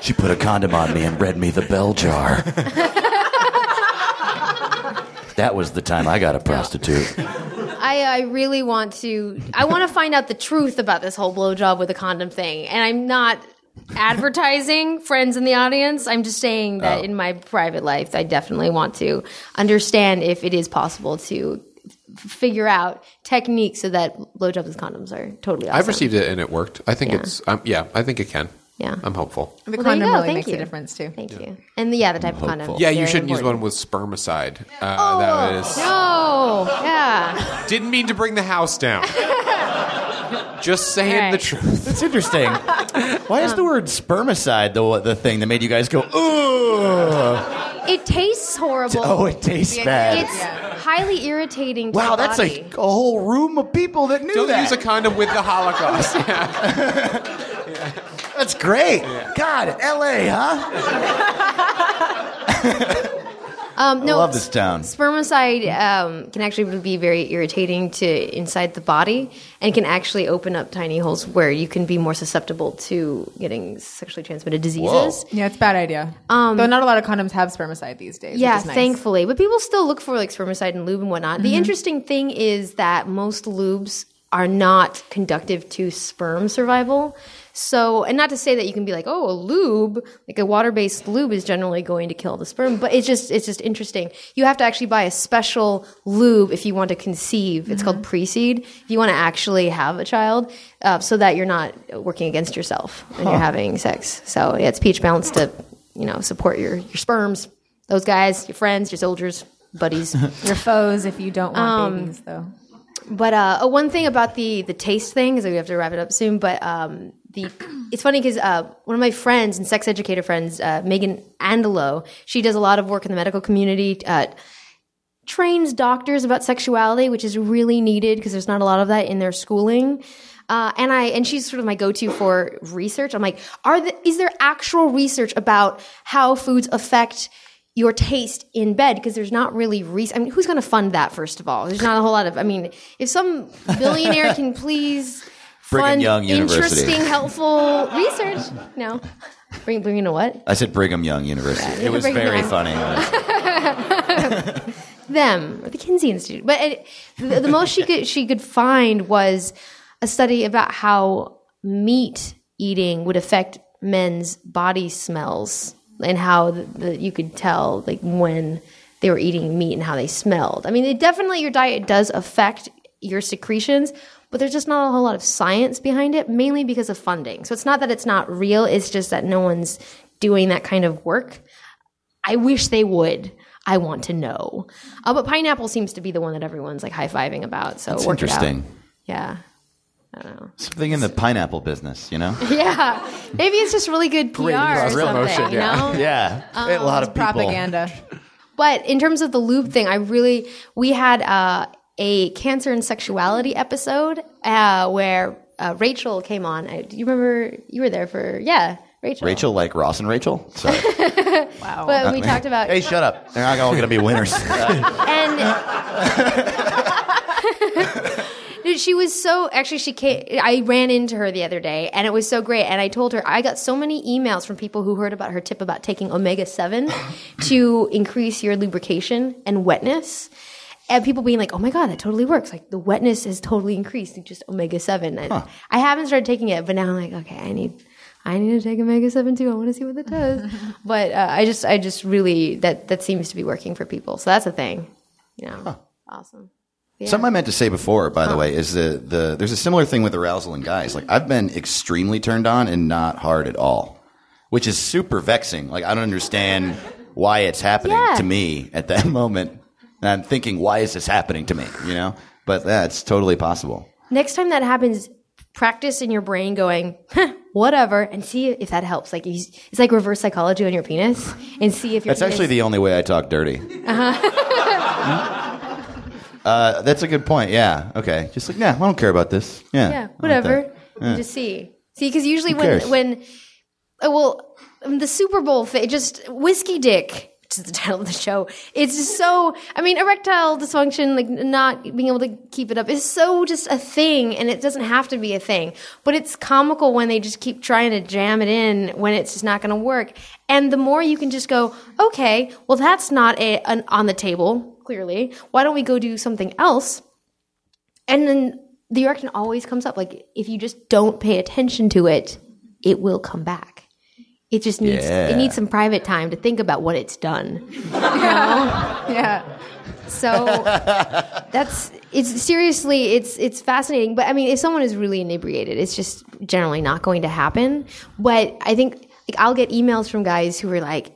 She put a condom on me and read me the bell jar. that was the time I got a prostitute. I, I really want to. I want to find out the truth about this whole blowjob with a condom thing, and I'm not advertising friends in the audience. I'm just saying that in my private life, I definitely want to understand if it is possible to f- figure out techniques so that blowjobs with condoms are totally awesome. I've received it and it worked. I think Yeah. it's um, yeah. I think it can. Yeah. I'm hopeful. The Well, there you condom go. really Thank makes you. a difference too. Thank you. And the, yeah, the type of condom. Yeah, you shouldn't use one with spermicide. Uh, that was No, yeah. didn't mean to bring the house down. Just saying All right. the truth. That's interesting. *laughs* Why is the word spermicide the the thing that made you guys go ooh? It tastes horrible. Oh, it tastes bad. It's highly irritating. To wow, the that's body. a, a whole room of people that knew that. Don't that. use a condom with the Holocaust. *laughs* Yeah. *laughs* That's great. God, L.A., huh? *laughs* Um, no, I love this town. Spermicide um, can actually be very irritating to inside the body and can actually open up tiny holes where you can be more susceptible to getting sexually transmitted diseases. Yeah, it's a bad idea. Though not a lot of condoms have spermicide these days. Um, Yeah, which is nice. thankfully. But people still look for like spermicide and lube and whatnot. Mm-hmm. The interesting thing is that most lubes are not conductive to sperm survival. So, and not to say that you can be like, oh, a lube, like a water-based lube is generally going to kill the sperm, but it's just, it's just interesting. You have to actually buy a special lube if you want to conceive. It's called pre-seed. If you want to actually have a child, uh, so that you're not working against yourself when you're having sex. So yeah, it's pH balance to, you know, support your, your sperms those guys, your friends, your soldiers, buddies. *laughs* Your foes if you don't want Um, babies, though. but uh, one thing about the the taste thing is that we have to wrap it up soon. But um, the it's funny because uh, one of my friends and sex educator friends, uh, Megan Andelloux, she does a lot of work in the medical community. Uh, trains doctors about sexuality, which is really needed because there's not a lot of that in their schooling. Uh, and I and she's sort of my go-to for research. I'm like, are the, is there actual research about how foods affect your taste in bed because there's not really re- I mean, who's going to fund that? First of all, there's not a whole lot of. I mean, if some billionaire *laughs* can please Brigham fund Young University. interesting, helpful research, no, bring bring in a what? I said Brigham Young University. Yeah, it was Brigham very Young. funny. *laughs* them or the Kinsey Institute. But it, the, the most she could she could find was a study about how meat eating would affect men's body smells and how the, the, you could tell like when they were eating meat and how they smelled. I mean, it definitely your diet does affect your secretions, but there's just not a whole lot of science behind it, mainly because of funding. So it's not that it's not real; it's just that no one's doing that kind of work. I wish they would. I want to know. Uh, but pineapple seems to be the one that everyone's like high fiving about. So It's work it out. interesting. Yeah. Something in the pineapple business, you know? *laughs* Yeah. Maybe it's just really good PR or cross something, promotion, you know? yeah. a lot of people. Propaganda. But in terms of the lube thing, I really we had uh, a cancer and sexuality episode uh, where uh, Rachel came on. I, do you remember? You were there for yeah, Rachel. Rachel, like Ross and Rachel? Sorry. *laughs* But we talked about hey, shut up. They're not all going to be winners. *laughs* *laughs* and Dude, she was so actually she came I ran into her the other day and it was so great and I told her I got so many emails from people who heard about her tip about taking omega 7 to increase your lubrication and wetness and people being like oh my god that totally works. Like the wetness has totally increased just omega 7 and I haven't started taking it but now I'm like okay I need I need to take omega 7 too. I want to see what that does. *laughs* But uh, I just I just really that that seems to be working for people. So that's a thing. You know awesome. Something I meant to say before, by the way, is the, the there's a similar thing with arousal in guys. Like I've been extremely turned on and not hard at all, which is super vexing. Like I don't understand why it's happening Yeah. to me at that *laughs* moment. And I'm thinking, why is this happening to me? You know, but that's totally possible. Next time that happens, practice in your brain going, "Huh, whatever, and see if that helps. Like it's like reverse psychology on your penis, and see if your That's actually the only way I talk dirty. *laughs* Uh huh. that's a good point. Yeah. Okay. Just like, nah, I don't care about this. Yeah. yeah, I like whatever. You just see, see, because usually when when uh, well, um, the Super Bowl, fa- just whiskey dick. Is the *laughs* title of the show. It's just so. I mean, erectile dysfunction, like not being able to keep it up, is so just a thing, and it doesn't have to be a thing. But it's comical when they just keep trying to jam it in when it's just not going to work. And the more you can just go, okay, well, that's not a, an, on the table. Clearly, why don't we go do something else? And then the erection always comes up. Like if you just don't pay attention to it, it will come back. It just needs Yeah. it needs some private time to think about what it's done. *laughs* Yeah. So *laughs* that's it's seriously it's it's fascinating. But I mean, if someone is really inebriated, it's just generally not going to happen. But I think like I'll get emails from guys who are like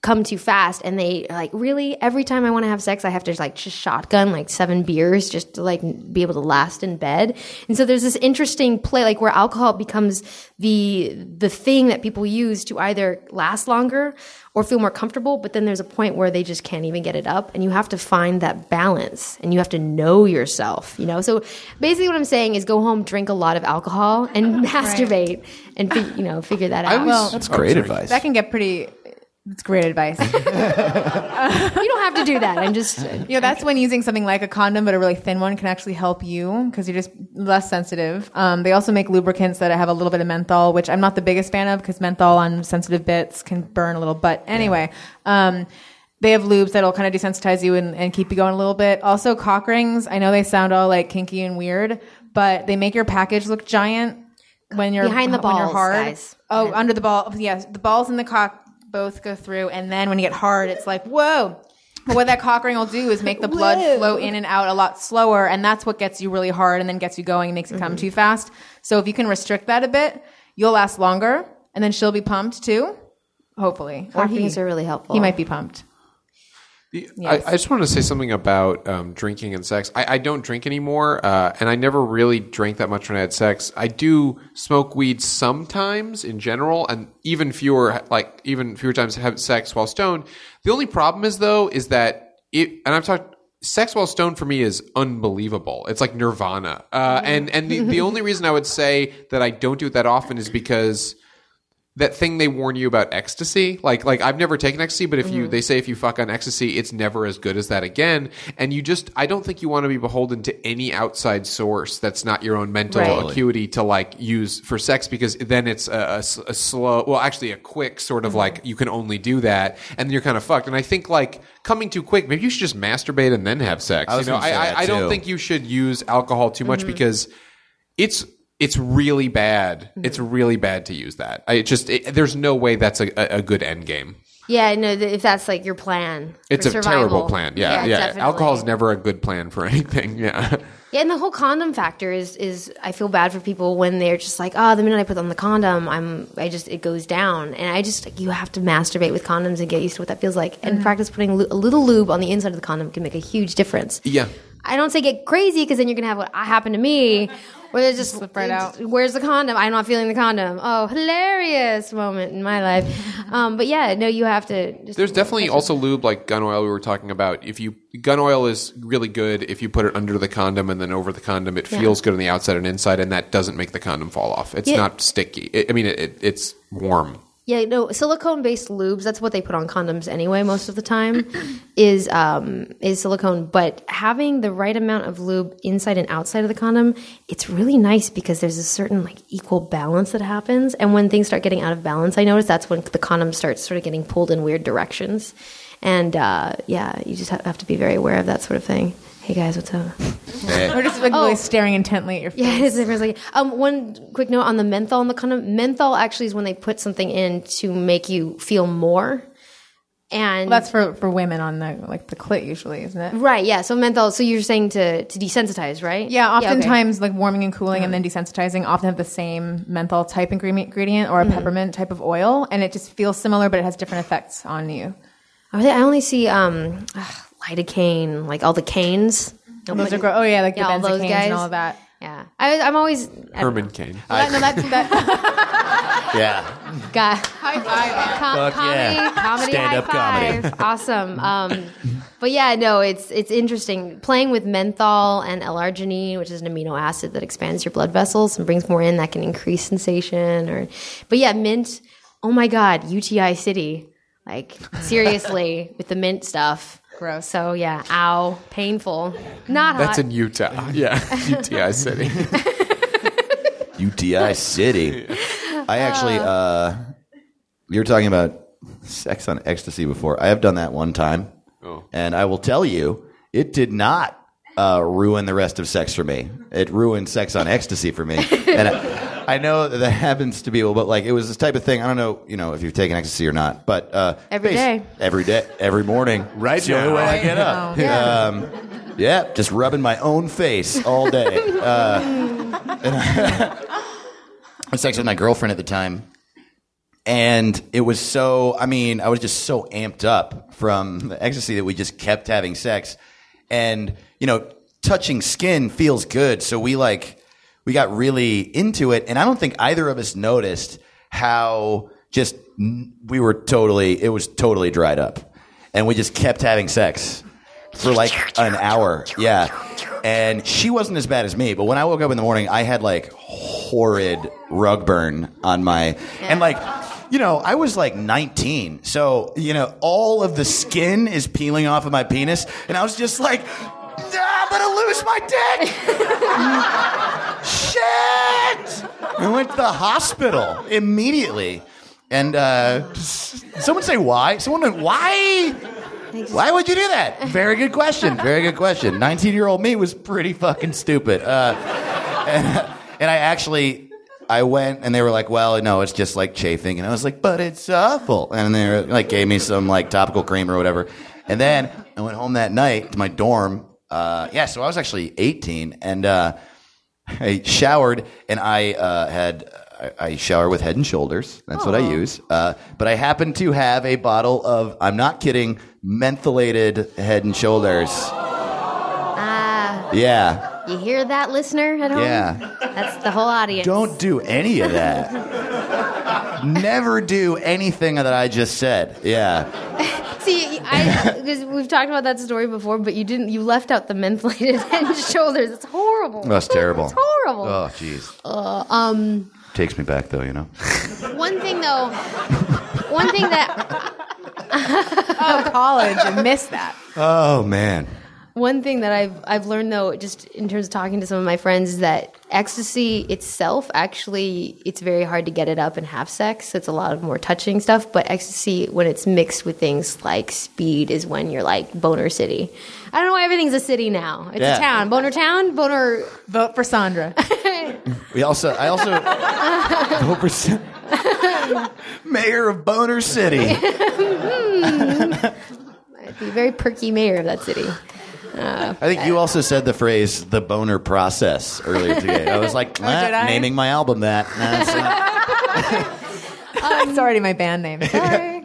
come too fast and they like really every time i want to have sex i have to just like just shotgun like seven beers just to like be able to last in bed and so there's this interesting play like where alcohol becomes the the thing that people use to either last longer or feel more comfortable but then there's a point where they just can't even get it up and you have to find that balance and you have to know yourself you know so basically what i'm saying is go home drink a lot of alcohol and *laughs* masturbate and fi- you know figure that out Well, That's great advice. that can get pretty. It's great advice. *laughs* you don't have to do that i'm just You know, that's when using something like a condom, but a really thin one, can actually help you because you're just less sensitive. Um, they also make lubricants that have a little bit of menthol, which I'm not the biggest fan of because menthol on sensitive bits can burn a little. But anyway, um, they have lubes that'll kind of desensitize you and, and keep you going a little bit. Also, cock rings. I know they sound all like kinky and weird, but they make your package look giant when you're Behind the when you're balls, hard. guys. Oh, under the ball. Yes, the balls and the cock both go through, and then when you get hard, it's like whoa. But what that cock ring will do is make the blood flow in and out a lot slower, and that's what gets you really hard and then gets you going and makes it come mm-hmm. too fast. So if you can restrict that a bit, you'll last longer, and then she'll be pumped too, hopefully. Or Cock rings are really helpful. he might be pumped. I, I just wanted to say something about um, drinking and sex. I, I don't drink anymore, uh, and I never really drank that much when I had sex. I do smoke weed sometimes in general, and even fewer, like even fewer times have sex while stoned. The only problem is though, is that it, and I've talked. Sex while stoned for me is unbelievable. It's like nirvana. Uh, and and the, the *laughs* only reason I would say that I don't do it that often is because that thing they warn you about ecstasy. Like like I've never taken ecstasy, but if Mm-hmm. you they say if you fuck on ecstasy, it's never as good as that again. And you just I don't think you want to be beholden to any outside source that's not your own mental Right. acuity to like use for sex because then it's a slow, well, actually a quick sort Mm-hmm. of like you can only do that, and then you're kind of fucked. And I think like coming too quick, maybe you should just masturbate and then have sex. I was you know, say I, that I, I don't think you should use alcohol too Mm-hmm. much because it's it's really bad. Mm-hmm. It's really bad to use that. I just it, there's no way that's a, a, a good end game. Yeah, no, if that's like your plan. It's for a survival. terrible plan. Yeah, yeah. definitely. Alcohol is never a good plan for *laughs* anything. Yeah. Yeah, and the whole condom factor is is I feel bad for people when they're just like, oh, the minute I put on the condom, I'm I just it goes down, and I just like you have to masturbate with condoms and get used to what that feels like, and practice putting a little lube on the inside of the condom can make a huge difference. Yeah. I don't say get crazy because then you're gonna have what happened to me, where there's just Slip right out. Where's the condom? I'm not feeling the condom. Oh, hilarious moment in my life. *laughs* Um, but yeah, no, you have to. Just There's definitely also lube like gun oil we were talking about. If you gun oil is really good if you put it under the condom and then over the condom, it feels good on the outside and inside, and that doesn't make the condom fall off. It's Yeah. not sticky. It, I mean, it, it, it's warm. Yeah, no, silicone based lubes, that's what they put on condoms anyway most of the time *clears throat* is um is silicone, but having the right amount of lube inside and outside of the condom, it's really nice because there's a certain like equal balance that happens and when things start getting out of balance, I notice that's when the condom starts sort of getting pulled in weird directions. And uh, yeah, you just have, have to be very aware of that sort of thing. Hey guys, what's up? We're just like Oh. really staring intently at your face. Yeah, it is. It was like um, one quick note on the menthol and the condom. Menthol actually is when they put something in to make you feel more. And That's for, for women on the like the clit usually, isn't it? right, yeah. So menthol. So you're saying to to desensitize, right? Yeah, okay. oftentimes like warming and cooling and then desensitizing often have the same menthol type ingredient ingredient or a peppermint type of oil, and it just feels similar, but it has different effects on you. I think I only see um, ugh, lidocaine, like all the canes. Those are gro- oh yeah, like Yeah, all the those benzocaines guys. and all of that. Yeah, I, I'm always I don't Herman know. Cain. That- no, that's that. *laughs* *laughs* Yeah. Got High five. Com- Fuck comedy, yeah. comedy, Stand-up high five. *laughs* awesome. Um, but yeah, no, it's it's interesting playing with menthol and L-arginine, which is an amino acid that expands your blood vessels and brings more in. That can increase sensation. Or, but yeah, mint. Oh my god, UTI City. Like seriously, with the mint stuff. Gross. So yeah, ow, painful. Not hot. That's in Utah. Yeah, *laughs* UTI City. *laughs* UTI City. I actually, uh, you were talking about sex on ecstasy before. I have done that one time, Oh. and I will tell you, it did not uh, ruin the rest of sex for me. It ruined sex on ecstasy for me, *laughs* and I, I know that, that *laughs* happens to people, but like it was this type of thing. I don't know, you know, if you've taken ecstasy or not, but uh, Every basi- day. every day, every morning, *laughs* Right It's the only now. way I get up. Um, yeah, just rubbing my own face all day. *laughs* Uh, and I had sex with my girlfriend at the time, and it was so. I mean, I was just so amped up from the ecstasy that we just kept having sex, and you know, touching skin feels good. So we like we got really into it, and I don't think either of us noticed how just we were totally. It was totally dried up, and we just kept having sex for like an hour. Yeah. And she wasn't as bad as me, but when I woke up in the morning, I had like horrid rug burn on my, and like, you know, I was like 19. So, you know, all of the skin is peeling off of my penis. And I was just like, "Ah, I'm to lose my dick. Shit. I went to the hospital immediately. And uh, someone say why? Someone went, why? Why would you do that? Very good question. Very good question. 19 year old me was pretty fucking stupid. Uh, and, *laughs* and I actually, I went and they were like, well, no, it's just like chafing. And I was like, but it's awful. And they were, like gave me some like topical cream or whatever. And then I went home that night to my dorm. Uh, yeah, so I was actually 18 and uh, *laughs* I showered and I uh, had. I- I shower with Head and Shoulders. That's what I use. Uh, but I happen to have a bottle of, I'm not kidding, mentholated Head and Shoulders. Ah, Yeah. You hear that, listener at home? Yeah. That's the whole audience. Don't do any of that. Never do anything that I just said. Yeah. *laughs* See, I because we've talked about that story before, but you didn't. You left out the mentholated *laughs* head and shoulders. It's horrible. That's terrible. It's horrible. Oh, jeez. Um, takes me back, though. You know. One thing though, one thing that Oh, college. I missed that. Oh man. One thing that I've I've learned though, just in terms of talking to some of my friends, is that ecstasy itself actually it's very hard to get it up and have sex. It's a lot of more touching stuff. But ecstasy, when it's mixed with things like speed, is when you're like boner city. I don't know why everything's a city now. It's Yeah. a town, boner town, boner. Vote for Sandra. *laughs* We also, I also, vote for Sa- *laughs* mayor of Boner City. *laughs* Hmm. Be a very perky mayor of that city. I think you also said the phrase "the boner process" earlier today. I was like, "Ah, *laughs* did I? naming my album that. Nah, it's not- *laughs* *laughs* it's already my band name. Sorry.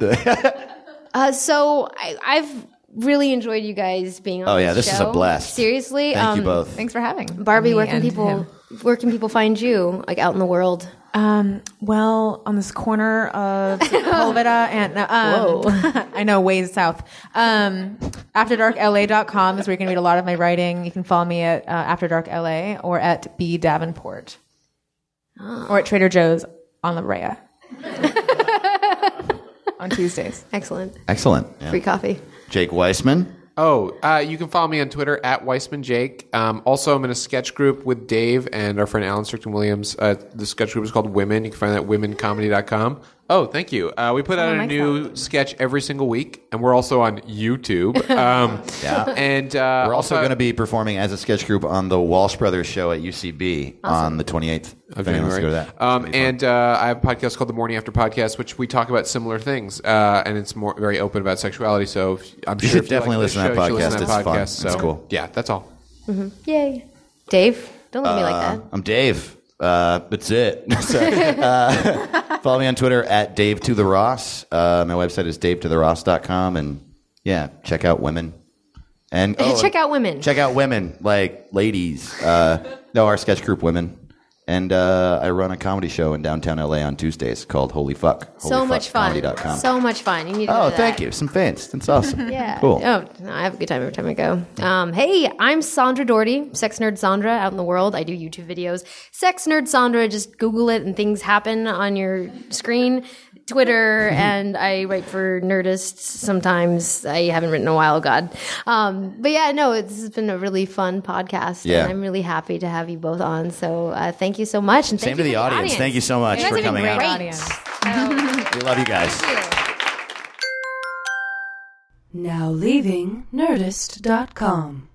Uh, so I, I've really enjoyed you guys being on. Oh, yeah, this this is a blast. Seriously, Thank you um, both. Thanks for having Barbie, me where can people him. where can people find you, like out in the world? Um, well, on this corner of *laughs* Sepulveda and um, *laughs* I know ways south. Um, AfterDarkLA.com is where you can read a lot of my writing. You can follow me at uh, After Dark LA or at B Davenport or at Trader Joe's on La Brea *laughs* on Tuesdays. Excellent, Excellent. Yeah. free coffee. Jake Weisman. Oh, uh, you can follow me on Twitter at Weisman Jake. Um, also, I'm in a sketch group with Dave and our friend Alan Strickland Williams. Uh, the sketch group is called Women. You can find that at womencomedy.com. Oh, thank you. Uh, we put out a Mike's new sketch every single week, and we're also on YouTube. *laughs* Um, Yeah. And uh, We're also going to be performing as a sketch group on the Walsh Brothers show at UCB on the 28th. of If anyone wants to go to that. Um, It's gonna be fun. and uh, I have a podcast called The Morning After Podcast, which we talk about similar things, uh, and it's more very open about sexuality. So I'm You sure should if definitely like this listen to that show, you should podcast. listen to It's fun. podcast. It's So, cool. Yeah, that's all. Yay, Dave! Don't look at me like Uh, that. I'm Dave. Uh, that's it. *laughs* So, uh, follow me on Twitter at Dave to the Ross. Uh, my website is davetotheross.com. And yeah, check out women. And oh, check out women. Check out women, like ladies. Uh, no, our sketch group, women. And uh, I run a comedy show in downtown LA on Tuesdays called Holy Fuck. so much fun. holyfuckcomedy.com. So much fun. You need to oh, to thank you. Some fans. That's awesome. *laughs* Yeah. Cool. Oh, no, I have a good time every time I go. Um, hey, I'm Sandra Daugherty, sex nerd Sandra out in the world. I do YouTube videos. Sex nerd Sandra, just Google it and things happen on your screen. Twitter, and I write for Nerdist sometimes. I haven't written in a while, God. Um, but yeah, no, it's has been a really fun podcast. Yeah. And I'm really happy to have you both on. So uh, thank you so much. And Same thank to you the for audience. Thank you so much You guys for coming great out. audience. We love you guys. Now leaving Nerdist.com.